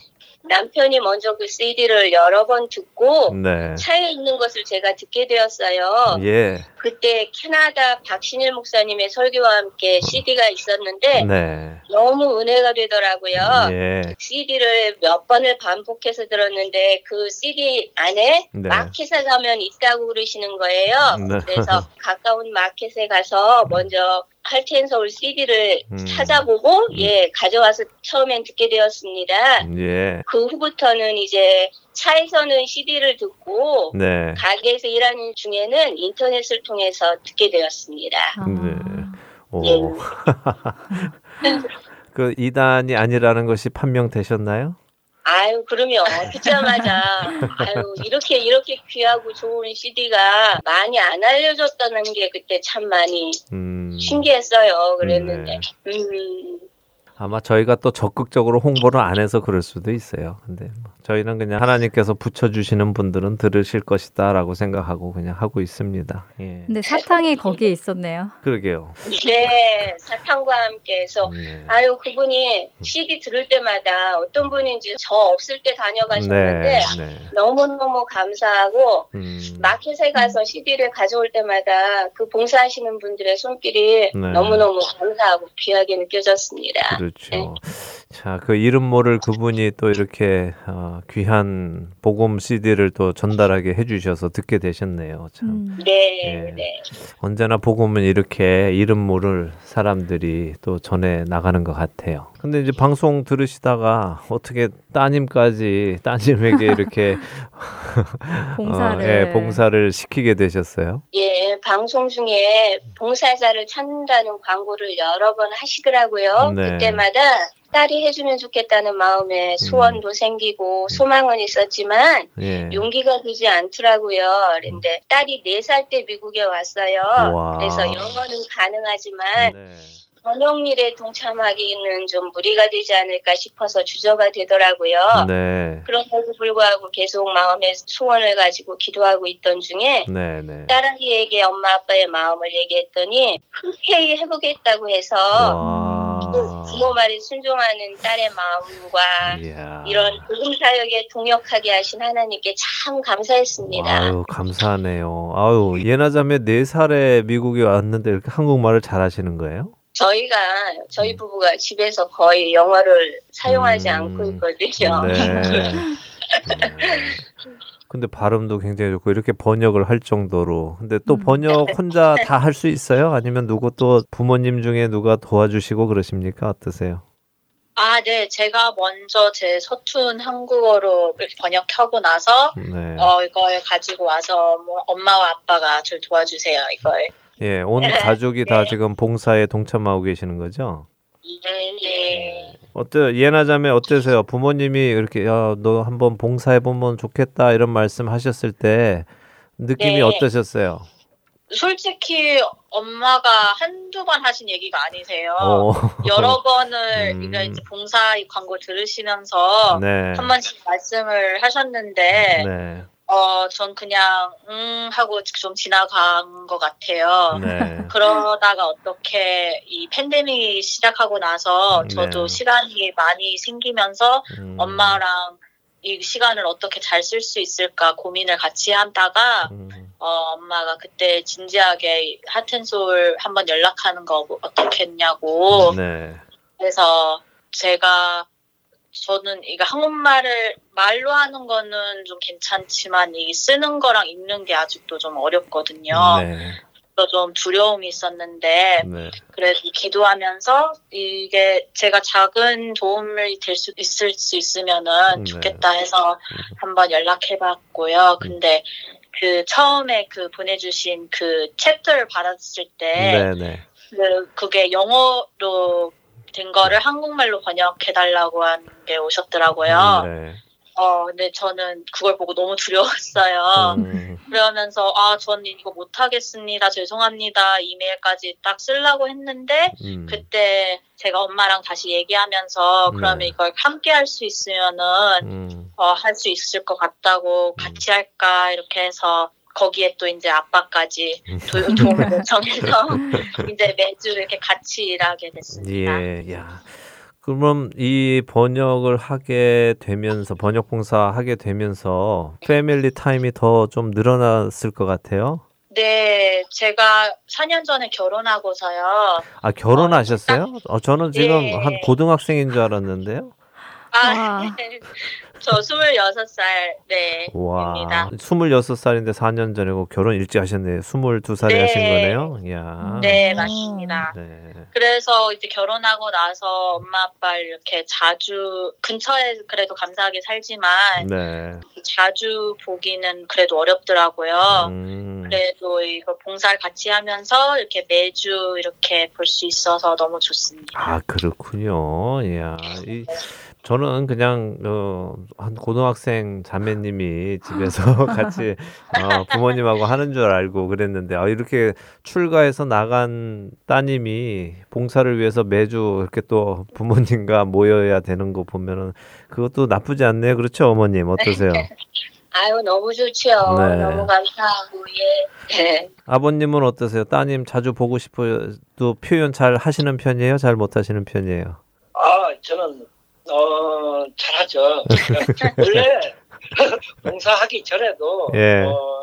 남편이 먼저 그 CD를 여러 번 듣고 네. 차에 있는 것을 제가 듣게 되었어요. 예. 그때 캐나다 박신일 목사님의 설교와 함께 CD가 있었는데 네. 너무 은혜가 되더라고요. 예. CD를 몇 번을 반복해서 들었는데 그 CD 안에 네. 마켓에 가면 있다고 그러시는 거예요. 네. 그래서 가까운 마켓에 가서 먼저 할텐 서울 CD를 음. 찾아보고 예 가져와서 처음엔 듣게 되었습니다. 예. 그 후부터는 이제 차에서는 CD를 듣고 네. 가게에서 일하는 중에는 인터넷을 통해서 듣게 되었습니다. 네. 오. 예. 그 이단이 아니라는 것이 판명되셨나요? 아유 그러면 듣자마자 아유 이렇게 이렇게 귀하고 좋은 CD가 많이 안 알려졌다는 게 그때 참 많이 음. 신기했어요. 그랬는데 네. 음, 아마 저희가 또 적극적으로 홍보를 안 해서 그럴 수도 있어요. 근데 뭐 저희는 그냥 하나님께서 붙여주시는 분들은 들으실 것이다 라고 생각하고 그냥 하고 있습니다. 예. 근데 사탕이 거기에 있었네요. 그러게요. 네 사탕과 함께 해서 네. 아유 그분이 CD 들을 때마다 어떤 분인지 저 없을 때 다녀가셨는데 네. 네. 너무너무 감사하고 음. 마켓에 가서 CD를 가져올 때마다 그 봉사하시는 분들의 손길이 네. 너무너무 감사하고 귀하게 느껴졌습니다. 그렇죠. 자, 그 이름 모를 그분이 또 이렇게 어, 귀한 복음 CD를 또 전달하게 해주셔서 듣게 되셨네요. 참. 음. 네, 예. 네. 언제나 복음은 이렇게 이름 모를 사람들이 또 전해 나가는 것 같아요. 근데 이제 방송 들으시다가 어떻게 따님까지 따님에게 이렇게 봉사를. 어, 예, 봉사를 시키게 되셨어요? 예, 그 방송 중에 봉사자를 찾는다는 광고를 여러 번 하시더라고요. 네. 그때마다 딸이 해주면 좋겠다는 마음에 소원도 생기고 소망은 있었지만 예. 용기가 되지 않더라고요. 그런데 딸이 네 살 때 미국에 왔어요. 와. 그래서 영어는 가능하지만 네. 번역일에 동참하기는 좀 무리가 되지 않을까 싶어서 주저가 되더라고요. 네. 그럼에도 불구하고 계속 마음의 소원을 가지고 기도하고 있던 중에 네, 네. 딸아이에게 엄마 아빠의 마음을 얘기했더니 흔쾌히 해보겠다고 해서 또 와. 부모 말에 순종하는 딸의 마음과 이야. 이런 복음 사역에 동역하게 하신 하나님께 참 감사했습니다. 아유, 감사하네요. 아유, 예나자매 네 살에 미국에 왔는데 이렇게 한국말을 잘하시는 거예요? 저희가 저희 부부가 집에서 거의 영어를 사용하지 음. 않고 있거든요. 네. 음. 근데 발음도 굉장히 좋고 이렇게 번역을 할 정도로. 근데 또 번역 혼자 다 할 수 있어요? 아니면 누구 또 부모님 중에 누가 도와주시고 그러십니까? 어떠세요? 아, 네. 제가 먼저 제 서툰 한국어로 번역하고 나서 네. 어 이걸 가지고 와서 뭐 엄마와 아빠가 절 도와주세요. 이걸. 예, 온 가족이 다 지금 봉사에 동참하고 계시는 거죠? 네, 네. 어때 예나 자매 어떠세요? 부모님이 이렇게 야, 너 한번 봉사해 보면 좋겠다 이런 말씀 하셨을 때 느낌이 네. 어떠셨어요? 솔직히 엄마가 한두 번 하신 얘기가 아니세요. 어. 여러 번을 음. 이제 봉사 이 광고 들으시면서 네. 한 번씩 말씀을 하셨는데 네. 어, 전 그냥, 음, 하고 좀 지나간 것 같아요. 네. 그러다가 어떻게 이 팬데믹이 시작하고 나서 저도 네. 시간이 많이 생기면서 음. 엄마랑 이 시간을 어떻게 잘 쓸 수 있을까 고민을 같이 하다가 음. 어, 엄마가 그때 진지하게 하텐솔 한번 연락하는 거 어떻게 했냐고 네. 그래서 제가 저는 이거 한국말을 말로 하는 거는 좀 괜찮지만 이 쓰는 거랑 읽는 게 아직도 좀 어렵거든요. 네. 그래서 좀 두려움이 있었는데 네. 그래도 기도하면서 이게 제가 작은 도움이 될 수 있을 수 있으면은 네. 좋겠다 해서 한번 연락해봤고요. 근데 그 처음에 그 보내주신 그 챕터를 받았을 때 네, 네. 그, 그게 영어로 된 거를 한국말로 번역해달라고 한 게 오셨더라고요. 네. 어, 근데 저는 그걸 보고 너무 두려웠어요. 음. 그러면서, 아, 저는 이거 못하겠습니다. 죄송합니다. 이메일까지 딱 쓰려고 했는데, 음. 그때 제가 엄마랑 다시 얘기하면서, 네. 그러면 이걸 함께 할 수 있으면은, 음. 어, 할 수 있을 것 같다고, 같이 할까, 이렇게 해서, 거기에 또 이제 아빠까지 음. 도, 도움을 요청해서, 이제 매주 이렇게 같이 일하게 됐습니다. 예, 야. 그럼 이 번역을 하게 되면서 번역 봉사 하게 되면서 패밀리 타임이 더 좀 늘어났을 것 같아요. 네, 제가 4년 전에 결혼하고서요. 아 결혼하셨어요? 어, 저는 지금 예. 한 고등학생인 줄 알았는데요. 아, 네. 저 26살, 네. 와, 입니다. 26살인데 4년 전이고 결혼 일찍 하셨네요. 22살에 네. 하신 거네요. 이야. 네, 맞습니다. 네. 그래서 이제 결혼하고 나서 엄마 아빠를 이렇게 자주, 근처에 그래도 감사하게 살지만, 네. 자주 보기는 그래도 어렵더라고요. 음. 그래도 이거 봉사를 같이 하면서 이렇게 매주 이렇게 볼 수 있어서 너무 좋습니다. 아 그렇군요. 이야. 이, 저는 그냥 어, 한 고등학생 자매님이 집에서 같이 어, 부모님하고 하는 줄 알고 그랬는데 아, 이렇게 출가해서 나간 따님이 봉사를 위해서 매주 이렇게 또 부모님과 모여야 되는 거 보면은 그것도 나쁘지 않네요. 그렇죠, 어머님 어떠세요? 아유 너무 좋죠. 네. 너무 감사하고 예. 네. 아버님은 어떠세요? 따님 자주 보고 싶어요. 또 표현 잘 하시는 편이에요? 잘 못하시는 편이에요? 아, 저는 어 잘하죠. 원래 봉사하기 전에도 예. 어,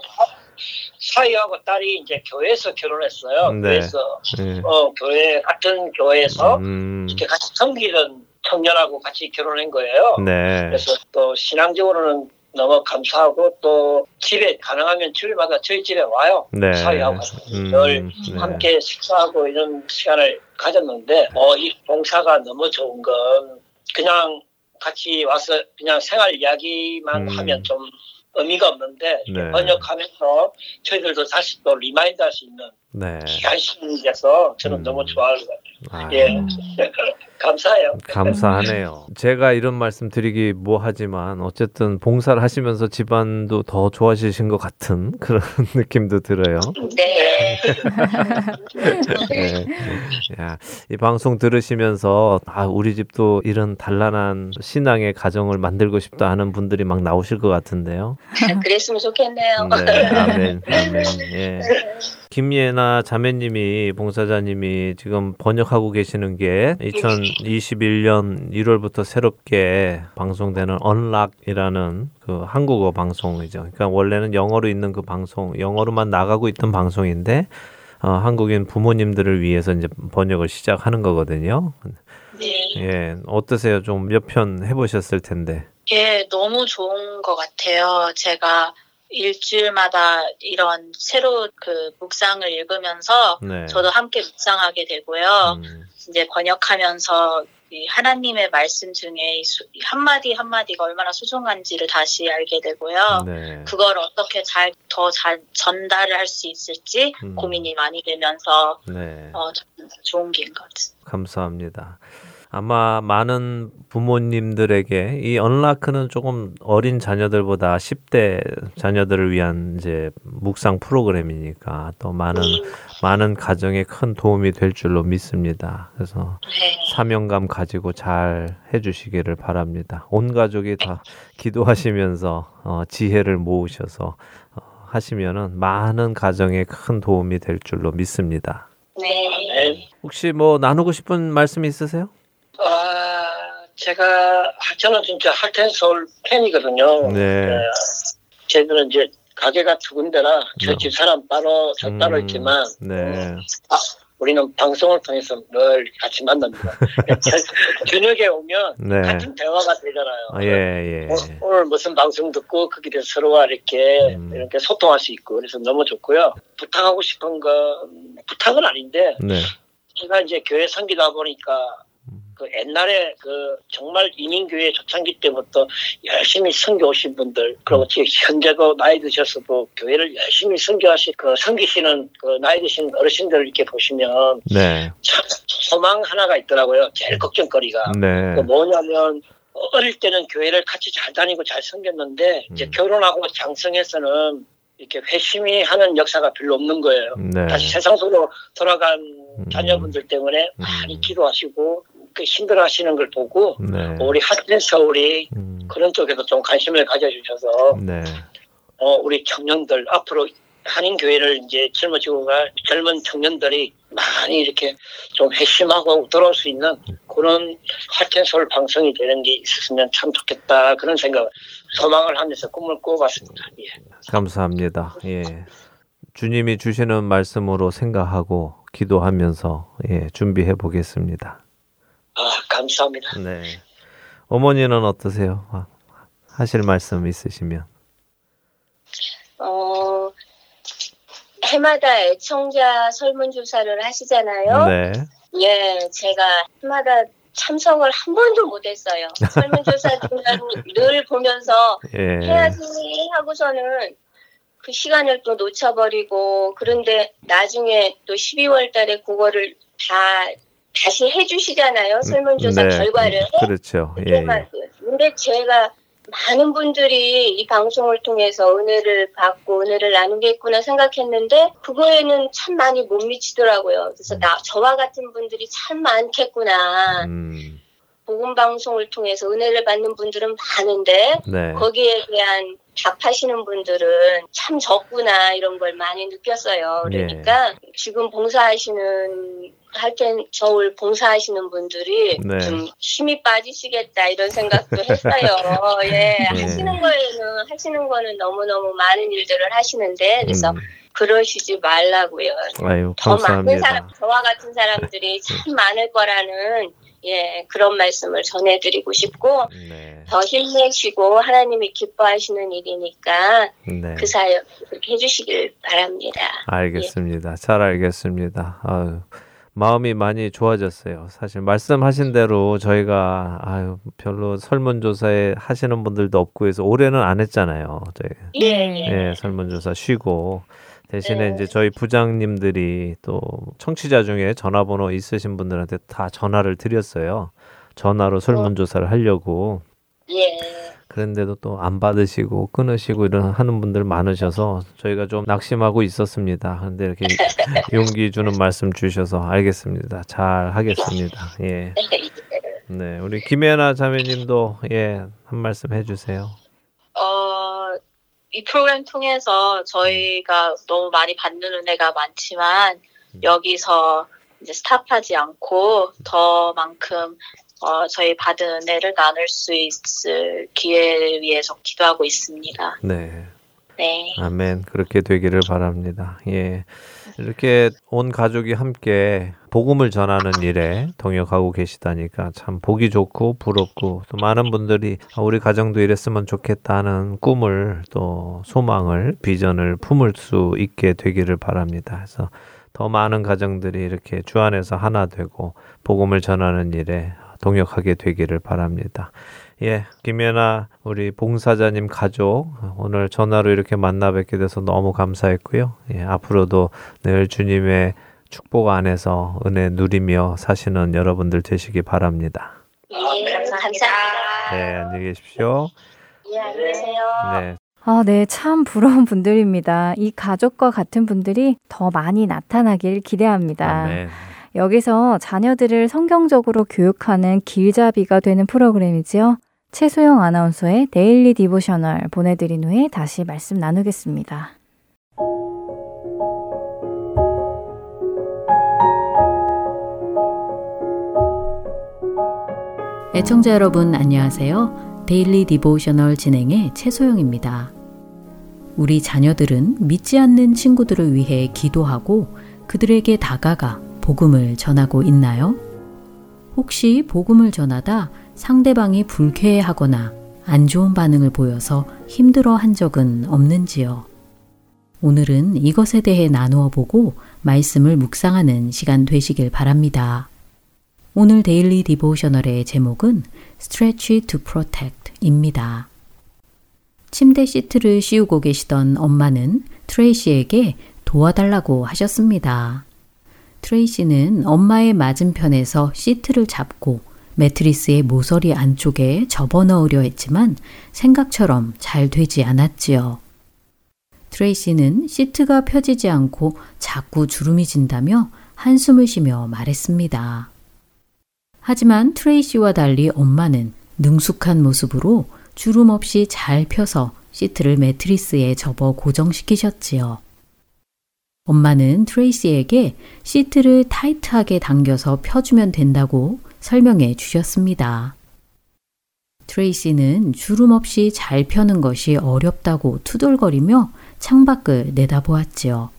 사위하고 딸이 이제 교회에서 결혼했어요. 네. 그래서 예. 어 교회 같은 교회에서 음, 이렇게 같이 섬기던 청년하고 같이 결혼한 거예요. 네. 그래서 또 신앙적으로는 너무 감사하고 또 집에 가능하면 주일마다 저희 집에 와요. 네. 사위하고 음, 늘 네. 함께 식사하고 이런 시간을 가졌는데 어, 이 봉사가 너무 좋은 건 그냥 같이 와서 그냥 생활 이야기만 음. 하면 좀 의미가 없는데 네. 번역하면서 저희들도 다시 또 remind 할 수 있는 네. 귀한 시간이라서 저는 음. 너무 좋아하는 것 같아요. 아, 예. 감사해요. 감사하네요. 제가 이런 말씀 드리기 뭐 하지만 어쨌든 봉사를 하시면서 집안도 더 좋아지신 것 같은 그런 느낌도 들어요. 네. 네. 야, 이 방송 들으시면서 아, 우리 집도 이런 단란한 신앙의 가정을 만들고 싶다 하는 분들이 막 나오실 것 같은데요. 그랬으면 좋겠네요. 네, 아멘, 아멘. 예. 김예나 자매님이 봉사자님이 지금 번역하고 계시는 게 2021년 1월부터 새롭게 방송되는 언락이라는 그 한국어 방송이죠. 그러니까 원래는 영어로 있는 그 방송, 영어로만 나가고 있던 방송인데 어, 한국인 부모님들을 위해서 이제 번역을 시작하는 거거든요. 네. 예, 어떠세요? 좀 몇 편 해보셨을 텐데. 예, 너무 좋은 것 같아요. 제가 일주일마다 이런 새로 그 묵상을 읽으면서 네. 저도 함께 묵상하게 되고요. 음, 이제 번역하면서 이 하나님의 말씀 중에 한마디 한마디가 얼마나 소중한지를 다시 알게 되고요. 네. 그걸 어떻게 잘 더 잘 전달을 할 수 있을지 음. 고민이 많이 되면서 네. 어, 좀 좋은 길인 것 같습니다. 감사합니다. 아마 많은 부모님들에게 이 언라크는 조금 어린 자녀들보다 10대 자녀들을 위한 이제 묵상 프로그램이니까 또 많은 많은 가정에 큰 도움이 될 줄로 믿습니다. 그래서 네. 사명감 가지고 잘 해주시기를 바랍니다. 온 가족이 다 기도하시면서 어, 지혜를 모으셔서 어, 하시면은 많은 가정에 큰 도움이 될 줄로 믿습니다. 네. 혹시 뭐 나누고 싶은 말씀 있으세요? 아, 제가 저는 진짜 할텐 서울 팬이거든요. 네. 저희들은 이제 가게가 두 군데라 네. 저 집사람 따로 저 따로 음, 있지만 네. 아, 우리는 방송을 통해서 늘 같이 만납니다. 저- 저녁에 오면 네. 같은 대화가 되잖아요. 아, 예, 예. 오- 오늘 무슨 방송 듣고 거기에 대해서 서로와 이렇게 음. 이렇게 소통할 수 있고 그래서 너무 좋고요. 부탁하고 싶은 건 부탁은 아닌데 네. 제가 이제 교회 섬기다 보니까 음. 그 옛날에 그 정말 이민교회 초창기 때부터 열심히 섬겨 오신 분들 그리고 지금 현재도 나이 드셔서도 교회를 열심히 섬겨하시 그 섬기시는 그 나이 드신 어르신들 이렇게 보시면 네. 참 소망 하나가 있더라고요. 제일 걱정거리가 네. 그 뭐냐면 어릴 때는 교회를 같이 잘 다니고 잘 섬겼는데 이제 음. 결혼하고 장성해서는 이렇게 회심이 하는 역사가 별로 없는 거예요. 네. 다시 세상 속으로 돌아간 음. 자녀분들 때문에 음. 많이 기도하시고 그 힘들어하시는 걸 보고 네. 우리 하트앤 서울이 음. 그런 쪽에도 좀 관심을 가져주셔서 네. 어, 우리 청년들 앞으로 한인 교회를 이제 젊어지고 갈 젊은 청년들이 많이 이렇게 좀 회심하고 돌아올 수 있는 그런 하트앤 서울 방송이 되는 게 있었으면 참 좋겠다 그런 생각 소망을 하면서 꿈을 꾸어봤습니다. 예. 감사합니다. 예. 주님이 주시는 말씀으로 생각하고 기도하면서 예, 준비해 보겠습니다. 아 감사합니다. 네. 어머니는 어떠세요? 아, 하실 말씀 있으시면. 어, 해마다 애청자 설문조사를 하시잖아요. 네. 예, 제가 해마다 참석을 한 번도 못했어요. 설문조사 중간 늘 보면서 예. 해야지 하고서는 그 시간을 또 놓쳐버리고 그런데 나중에 또 12월 달에 그거를 다 다시 해주시잖아요. 설문조사 네. 결과를. 그렇죠. 예. 그- 근데 제가 많은 분들이 이 방송을 통해서 은혜를 받고 은혜를 나누겠구나 생각했는데 그거에는 참 많이 못 미치더라고요. 그래서 나 저와 같은 분들이 참 많겠구나. 음. 복음 방송을 통해서 은혜를 받는 분들은 많은데 네. 거기에 대한 답하시는 분들은 참 적구나 이런 걸 많이 느꼈어요. 예. 그러니까 지금 봉사하시는 할땐 저울 봉사하시는 분들이 네. 좀 힘이 빠지시겠다 이런 생각도 했어요. 예, 하시는 거에는 하시는 거는 너무 너무 많은 일들을 하시는데 그래서 음. 그러시지 말라고요. 아유, 더 많은. 사람, 저와 같은 사람들이 참 많을 거라는 예 그런 말씀을 전해드리고 싶고 네. 더 힘내시고 하나님이 기뻐하시는 일이니까 네. 그 사역 그렇게 해주시길 바랍니다. 알겠습니다. 잘 알겠습니다. 아유, 마음이 많이 좋아졌어요. 사실 말씀하신 대로 저희가 아유 별로 설문조사에 하시는 분들도 없고 해서 올해는 안 했잖아요. 저희 예, 예, 설문조사 쉬고 대신에 네. 이제 저희 부장님들이 또 청취자 중에 전화번호 있으신 분들한테 다 전화를 드렸어요. 전화로 설문조사를 하려고 예. 그런데도 또 안 받으시고 끊으시고 이런 하는 분들 많으셔서 저희가 좀 낙심하고 있었습니다. 그런데 이렇게 용기 주는 말씀 주셔서 알겠습니다. 잘 하겠습니다. 예. 네, 우리 김혜나 자매님도 예, 한 말씀 해 주세요. 어, 이 프로그램 통해서 저희가 너무 많이 받는 은혜가 많지만 여기서 이제 스탑하지 않고 더만큼 어, 저희 받은 은혜를 나눌 수 있을 기회를 위해서 기도하고 있습니다. 네. 네. 아멘. 그렇게 되기를 바랍니다. 예. 이렇게 온 가족이 함께 복음을 전하는 일에 동역하고 계시다니까 참 보기 좋고 부럽고 또 많은 분들이 아, 우리 가정도 이랬으면 좋겠다 하는 꿈을 또 소망을 비전을 품을 수 있게 되기를 바랍니다. 그래서 더 많은 가정들이 이렇게 주 안에서 하나 되고 복음을 전하는 일에 동역하게 되기를 바랍니다. 예, 김연아 우리 봉사자님 가족 오늘 전화로 이렇게 만나 뵙게 돼서 너무 감사했고요. 예, 앞으로도 늘 주님의 축복 안에서 은혜 누리며 사시는 여러분들 되시기 바랍니다. 예, 감사합니다. 네, 안녕히 계십시오. 예, 안녕히 계세요. 네. 아, 네, 참 부러운 분들입니다. 이 가족과 같은 분들이 더 많이 나타나길 기대합니다. 아멘. 여기서 자녀들을 성경적으로 교육하는 길잡이가 되는 프로그램이지요. 최소영 아나운서의 Daily Devotional 보내드린 후에 다시 말씀 나누겠습니다. 애청자 여러분 안녕하세요. Daily Devotional 진행의 최소영입니다. 우리 자녀들은 믿지 않는 친구들을 위해 기도하고 그들에게 다가가 복음을 전하고 있나요? 혹시 복음을 전하다 상대방이 불쾌해하거나 안 좋은 반응을 보여서 힘들어 한 적은 없는지요? 오늘은 이것에 대해 나누어 보고 말씀을 묵상하는 시간 되시길 바랍니다. 오늘 Daily Devotional의 제목은 Stretch to Protect 입니다. 침대 시트를 씌우고 계시던 엄마는 트레이시에게 도와달라고 하셨습니다. 트레이시는 엄마의 맞은편에서 시트를 잡고 매트리스의 모서리 안쪽에 접어 넣으려 했지만 생각처럼 잘 되지 않았지요. 트레이시는 시트가 펴지지 않고 자꾸 주름이 진다며 한숨을 쉬며 말했습니다. 하지만 트레이시와 달리 엄마는 능숙한 모습으로 주름 없이 잘 펴서 시트를 매트리스에 접어 고정시키셨지요. 엄마는 트레이시에게 시트를 타이트하게 당겨서 펴주면 된다고 설명해 주셨습니다. 트레이시는 주름 없이 잘 펴는 것이 어렵다고 투덜거리며 창밖을 내다보았지요.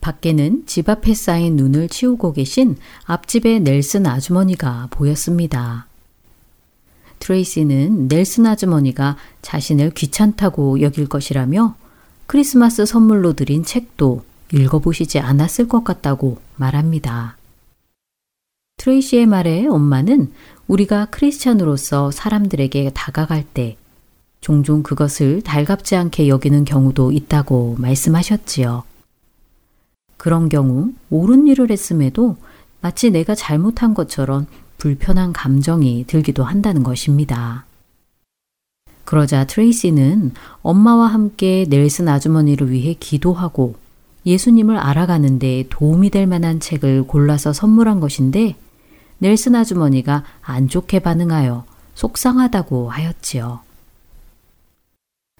밖에는 집 앞에 쌓인 눈을 치우고 계신 앞집의 넬슨 아주머니가 보였습니다. 트레이시는 넬슨 아주머니가 자신을 귀찮다고 여길 것이라며 크리스마스 선물로 드린 책도 읽어보시지 않았을 것 같다고 말합니다. 트레이시의 말에 엄마는 우리가 크리스찬으로서 사람들에게 다가갈 때 종종 그것을 달갑지 않게 여기는 경우도 있다고 말씀하셨지요. 그런 경우 옳은 일을 했음에도 마치 내가 잘못한 것처럼 불편한 감정이 들기도 한다는 것입니다. 그러자 트레이시는 엄마와 함께 넬슨 아주머니를 위해 기도하고 예수님을 알아가는 데 도움이 될 만한 책을 골라서 선물한 것인데 넬슨 아주머니가 안 좋게 반응하여 속상하다고 하였지요.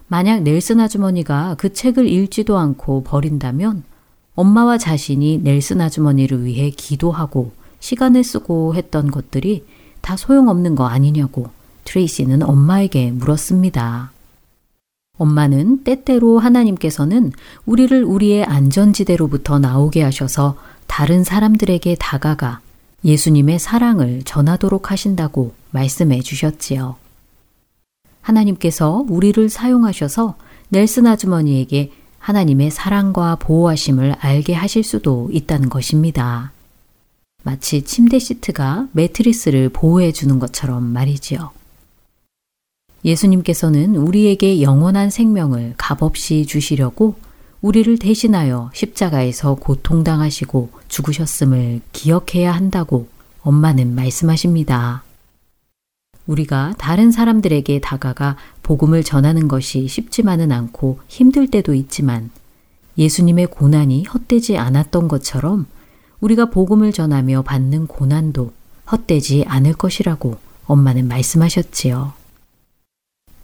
만약 넬슨 아주머니가 그 책을 읽지도 않고 버린다면 엄마와 자신이 넬슨 아주머니를 위해 기도하고 시간을 쓰고 했던 것들이 다 소용없는 거 아니냐고 트레이시는 엄마에게 물었습니다. 엄마는 때때로 하나님께서는 우리를 우리의 안전지대로부터 나오게 하셔서 다른 사람들에게 다가가 예수님의 사랑을 전하도록 하신다고 말씀해 주셨지요. 하나님께서 우리를 사용하셔서 넬슨 아주머니에게 하나님의 사랑과 보호하심을 알게 하실 수도 있다는 것입니다. 마치 침대 시트가 매트리스를 보호해 주는 것처럼 말이지요. 예수님께서는 우리에게 영원한 생명을 값없이 주시려고 우리를 대신하여 십자가에서 고통당하시고 죽으셨음을 기억해야 한다고 엄마는 말씀하십니다. 우리가 다른 사람들에게 다가가 복음을 전하는 것이 쉽지만은 않고 힘들 때도 있지만 예수님의 고난이 헛되지 않았던 것처럼 우리가 복음을 전하며 받는 고난도 헛되지 않을 것이라고 엄마는 말씀하셨지요.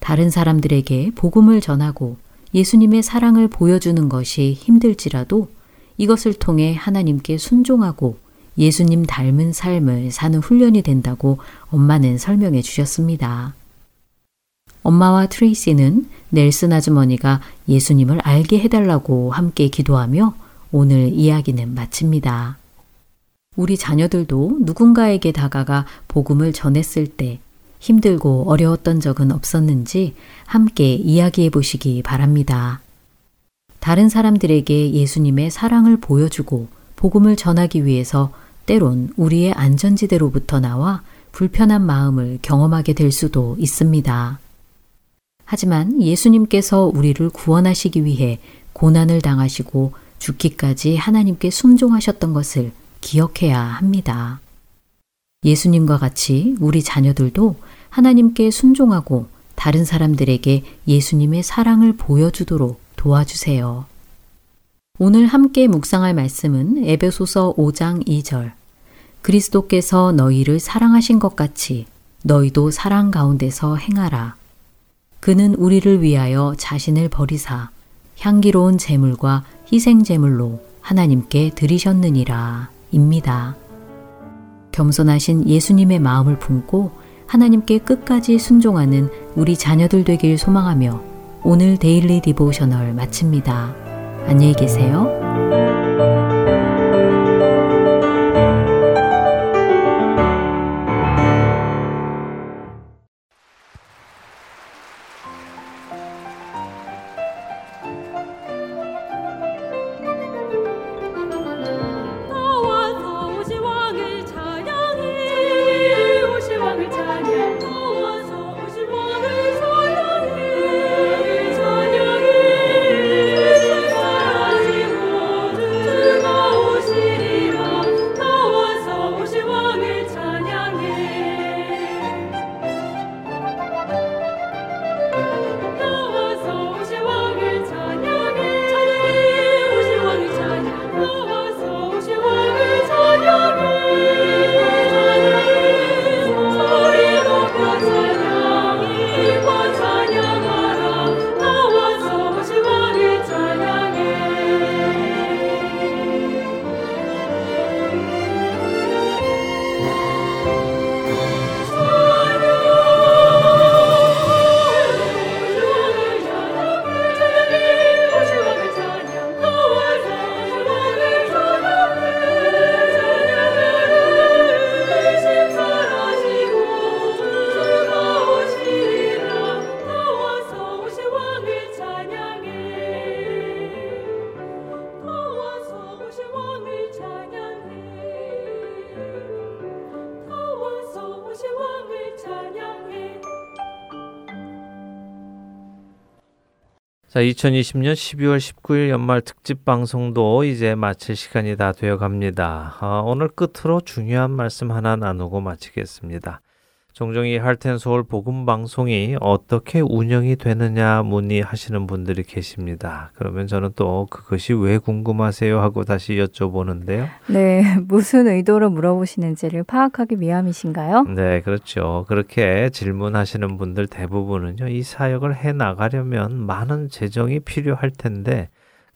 다른 사람들에게 복음을 전하고 예수님의 사랑을 보여주는 것이 힘들지라도 이것을 통해 하나님께 순종하고 예수님 닮은 삶을 사는 훈련이 된다고 엄마는 설명해 주셨습니다. 엄마와 트레이시는 넬슨 아주머니가 예수님을 알게 해달라고 함께 기도하며 오늘 이야기는 마칩니다. 우리 자녀들도 누군가에게 다가가 복음을 전했을 때 힘들고 어려웠던 적은 없었는지 함께 이야기해 보시기 바랍니다. 다른 사람들에게 예수님의 사랑을 보여주고 복음을 전하기 위해서 때론 우리의 안전지대로부터 나와 불편한 마음을 경험하게 될 수도 있습니다. 하지만 예수님께서 우리를 구원하시기 위해 고난을 당하시고 죽기까지 하나님께 순종하셨던 것을 기억해야 합니다. 예수님과 같이 우리 자녀들도 하나님께 순종하고 다른 사람들에게 예수님의 사랑을 보여주도록 도와주세요. 오늘 함께 묵상할 말씀은 에베소서 5장 2절. 그리스도께서 너희를 사랑하신 것 같이 너희도 사랑 가운데서 행하라. 그는 우리를 위하여 자신을 버리사 향기로운 제물과 희생 제물로 하나님께 드리셨느니라. 입니다. 겸손하신 예수님의 마음을 품고 하나님께 끝까지 순종하는 우리 자녀들 되길 소망하며 오늘 Daily Devotional 마칩니다. 안녕히 계세요. 2020년 12월 19일 연말 특집 방송도 이제 마칠 시간이 다 되어 갑니다. 어, 오늘 끝으로 중요한 말씀 하나 나누고 마치겠습니다. 종종 이 할텐 서울 복음 방송이 어떻게 운영이 되느냐 문의하시는 분들이 계십니다. 그러면 저는 또 그것이 왜 궁금하세요 하고 다시 여쭤보는데요. 네, 무슨 의도로 물어보시는지를 파악하기 위함이신가요? 네, 그렇죠. 그렇게 질문하시는 분들 대부분은요, 이 사역을 해 나가려면 많은 재정이 필요할 텐데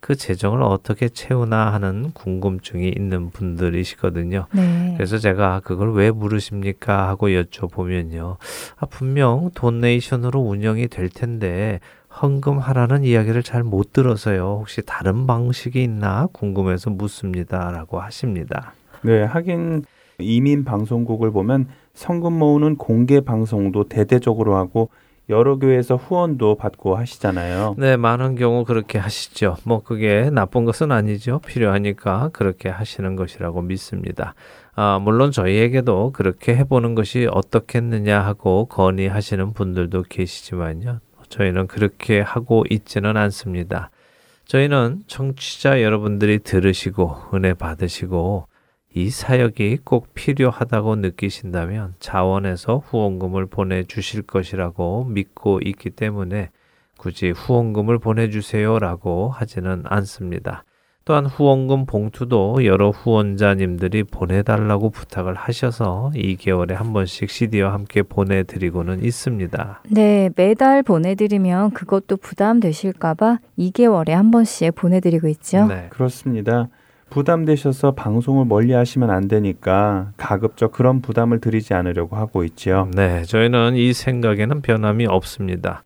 그 재정을 어떻게 채우나 하는 궁금증이 있는 분들이시거든요. 네. 그래서 제가 그걸 왜 물으십니까 하고 여쭤보면요. 아, 분명 도네이션으로 운영이 될 텐데 헌금하라는 이야기를 잘 못 들어서요. 혹시 다른 방식이 있나 궁금해서 묻습니다라고 하십니다. 네, 하긴 이민 방송국을 보면 성금 모으는 공개 방송도 대대적으로 하고 여러 교회에서 후원도 받고 하시잖아요. 네, 많은 경우 그렇게 하시죠. 뭐 그게 나쁜 것은 아니죠. 필요하니까 그렇게 하시는 것이라고 믿습니다. 아, 물론 저희에게도 그렇게 해보는 것이 어떻겠느냐 하고 건의하시는 분들도 계시지만요. 저희는 그렇게 하고 있지는 않습니다. 저희는 청취자 여러분들이 들으시고 은혜 받으시고 이 사역이 꼭 필요하다고 느끼신다면 자원에서 후원금을 보내주실 것이라고 믿고 있기 때문에 굳이 후원금을 보내주세요라고 하지는 않습니다. 또한 후원금 봉투도 여러 후원자님들이 보내달라고 부탁을 하셔서 2개월에 한 번씩 CD와 함께 보내드리고는 있습니다. 네, 매달 보내드리면 그것도 부담되실까봐 2개월에 한 번씩 보내드리고 있죠. 네. 그렇습니다. 부담되셔서 방송을 멀리 하시면 안 되니까 가급적 그런 부담을 드리지 않으려고 하고 있지요. 네, 저희는 이 생각에는 변함이 없습니다.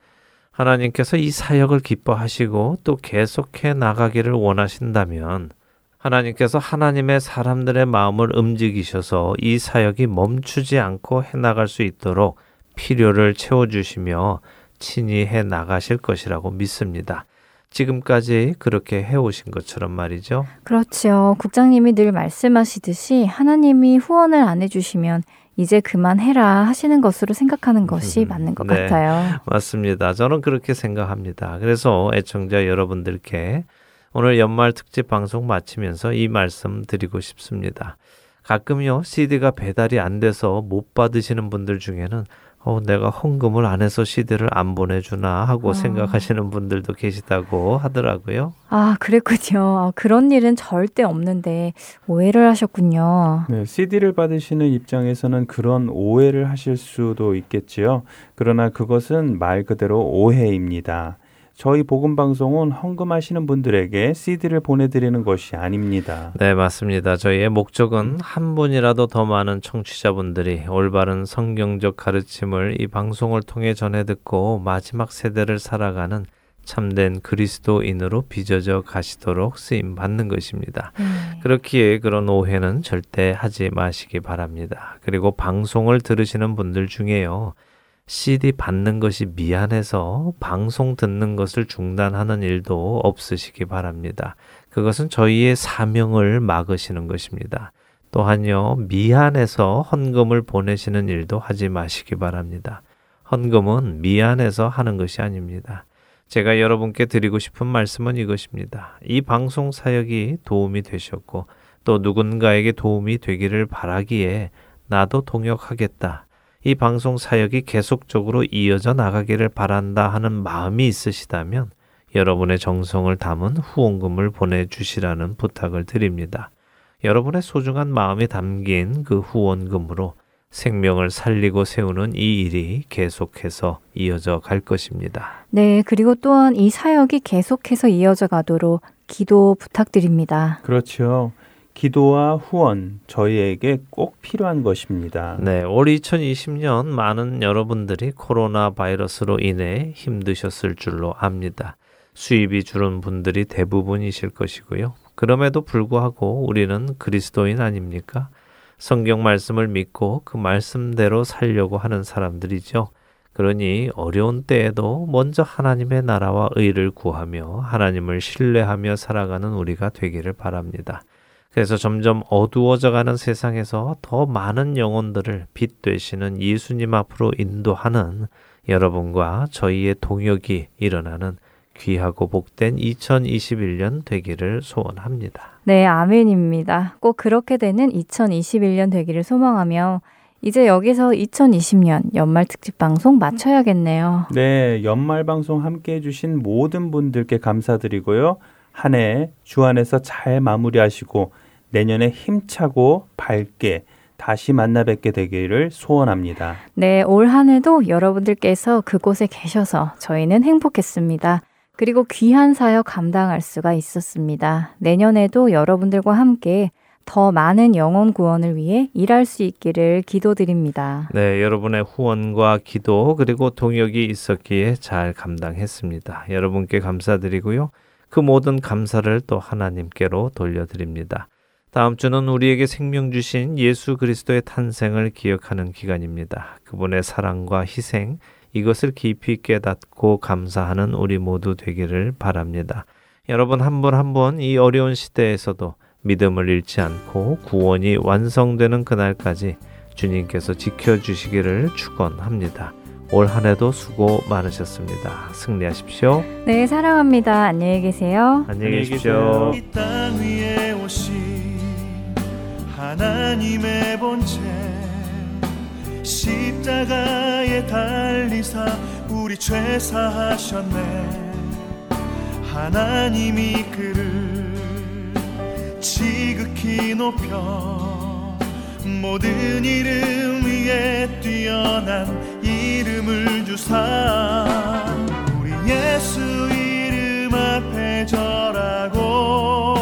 하나님께서 이 사역을 기뻐하시고 또 계속해 나가기를 원하신다면 하나님께서 하나님의 사람들의 마음을 움직이셔서 이 사역이 멈추지 않고 해 나갈 수 있도록 필요를 채워 주시며 친히 해 나가실 것이라고 믿습니다. 지금까지 그렇게 해오신 것처럼 말이죠. 그렇죠. 국장님이 늘 말씀하시듯이 하나님이 후원을 안 해주시면 이제 그만해라 하시는 것으로 생각하는 것이 음, 맞는 것 네, 같아요. 맞습니다. 저는 그렇게 생각합니다. 그래서 애청자 여러분들께 오늘 연말 특집 방송 마치면서 이 말씀 드리고 싶습니다. 가끔요, CD가 배달이 안 돼서 못 받으시는 분들 중에는 어, 내가 헌금을 안 해서 시대를 안 보내주나 하고 아. 생각하시는 분들도 계시다고 하더라고요. 아, 그랬군요. 아, 그런 일은 절대 없는데 오해를 하셨군요. 네, CD를 받으시는 입장에서는 그런 오해를 하실 수도 있겠지요. 그러나 그것은 말 그대로 오해입니다. 저희 복음 방송은 헌금하시는 분들에게 CD를 보내드리는 것이 아닙니다. 네, 맞습니다. 저희의 목적은 한 분이라도 더 많은 청취자분들이 올바른 성경적 가르침을 이 방송을 통해 전해 듣고 마지막 세대를 살아가는 참된 그리스도인으로 빚어져 가시도록 쓰임 받는 것입니다. 음. 그렇기에 그런 오해는 절대 하지 마시기 바랍니다. 그리고 방송을 들으시는 분들 중에요. CD 받는 것이 미안해서 방송 듣는 것을 중단하는 일도 없으시기 바랍니다. 그것은 저희의 사명을 막으시는 것입니다. 또한요, 미안해서 헌금을 보내시는 일도 하지 마시기 바랍니다. 헌금은 미안해서 하는 것이 아닙니다. 제가 여러분께 드리고 싶은 말씀은 이것입니다. 이 방송 사역이 도움이 되셨고 또 누군가에게 도움이 되기를 바라기에 나도 동역하겠다. 이 방송 사역이 계속적으로 이어져 나가기를 바란다 하는 마음이 있으시다면 여러분의 정성을 담은 후원금을 보내주시라는 부탁을 드립니다. 여러분의 소중한 마음이 담긴 그 후원금으로 생명을 살리고 세우는 이 일이 계속해서 이어져 갈 것입니다. 네, 그리고 또한 이 사역이 계속해서 이어져 가도록 기도 부탁드립니다. 그렇죠. 기도와 후원 저희에게 꼭 필요한 것입니다. 네, 올 2020년 많은 여러분들이 코로나 바이러스로 인해 힘드셨을 줄로 압니다. 수입이 줄은 분들이 대부분이실 것이고요. 그럼에도 불구하고 우리는 그리스도인 아닙니까? 성경 말씀을 믿고 그 말씀대로 살려고 하는 사람들이죠. 그러니 어려운 때에도 먼저 하나님의 나라와 의를 구하며 하나님을 신뢰하며 살아가는 우리가 되기를 바랍니다. 그래서 점점 어두워져 가는 세상에서 더 많은 영혼들을 빛 되시는 예수님 앞으로 인도하는 여러분과 저희의 동역이 일어나는 귀하고 복된 2021년 되기를 소원합니다. 네, 아멘입니다. 꼭 그렇게 되는 2021년 되기를 소망하며 이제 여기서 2020년 연말 특집 방송 마쳐야겠네요. 네, 연말 방송 함께 해주신 모든 분들께 감사드리고요. 한 해 주 안에서 잘 마무리하시고 내년에 힘차고 밝게 다시 만나 뵙게 되기를 소원합니다. 네, 올 한 해도 여러분들께서 그곳에 계셔서 저희는 행복했습니다. 그리고 귀한 사역 감당할 수가 있었습니다. 내년에도 여러분들과 함께 더 많은 영혼 구원을 위해 일할 수 있기를 기도드립니다. 네, 여러분의 후원과 기도 그리고 동역이 있었기에 잘 감당했습니다. 여러분께 감사드리고요. 그 모든 감사를 또 하나님께로 돌려드립니다. 다음 주는 우리에게 생명 주신 예수 그리스도의 탄생을 기억하는 기간입니다. 그분의 사랑과 희생, 이것을 깊이 깨닫고 감사하는 우리 모두 되기를 바랍니다. 여러분 한 분 한 분 이 어려운 시대에서도 믿음을 잃지 않고 구원이 완성되는 그날까지 주님께서 지켜주시기를 축원합니다. 올 한 해도 수고 많으셨습니다. 승리하십시오. 네, 사랑합니다. 안녕히 계세요. 안녕히 계십시오. 하나님의 본체 십자가에 달리사 우리 죄 사하셨네 하나님이 그를 지극히 높여 모든 이름 위에 뛰어난 이름을 주사 우리 예수 이름 앞에 절하고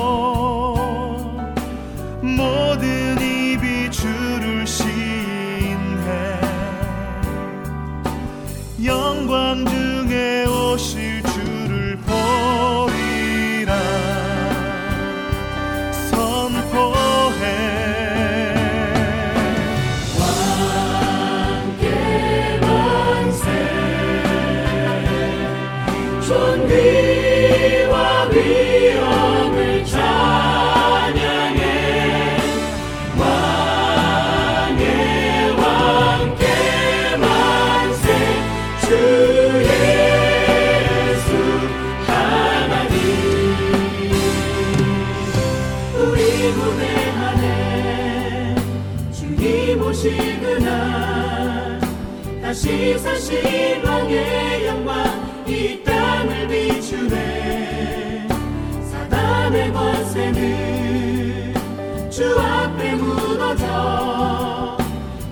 영광 이 땅을 비추네. 사단의 권세는 주 앞에 무너져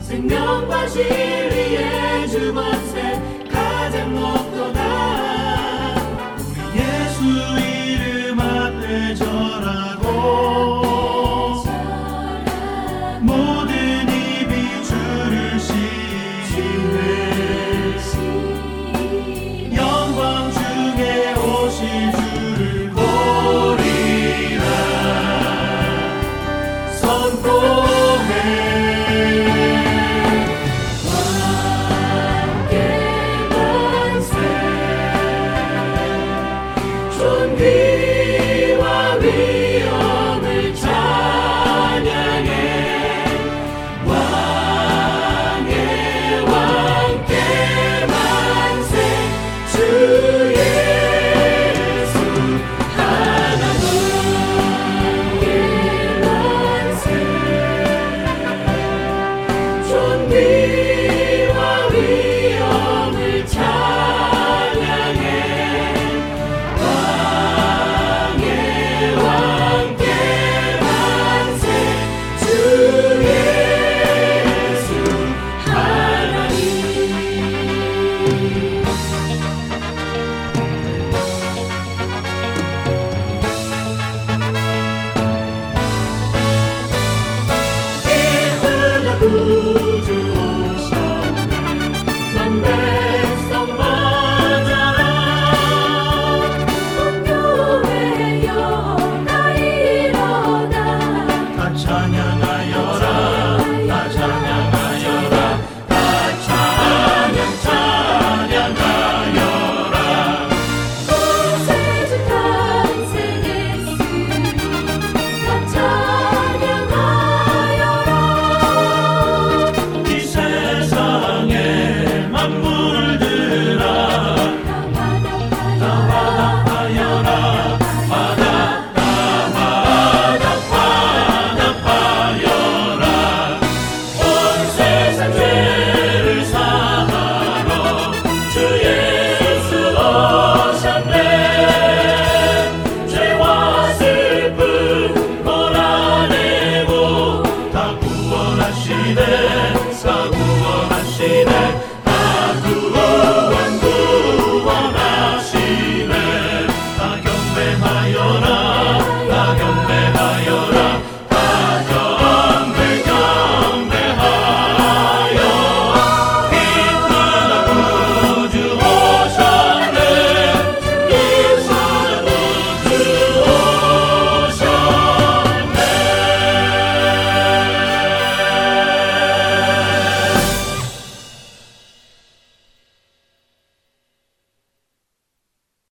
생명과 진리의 주권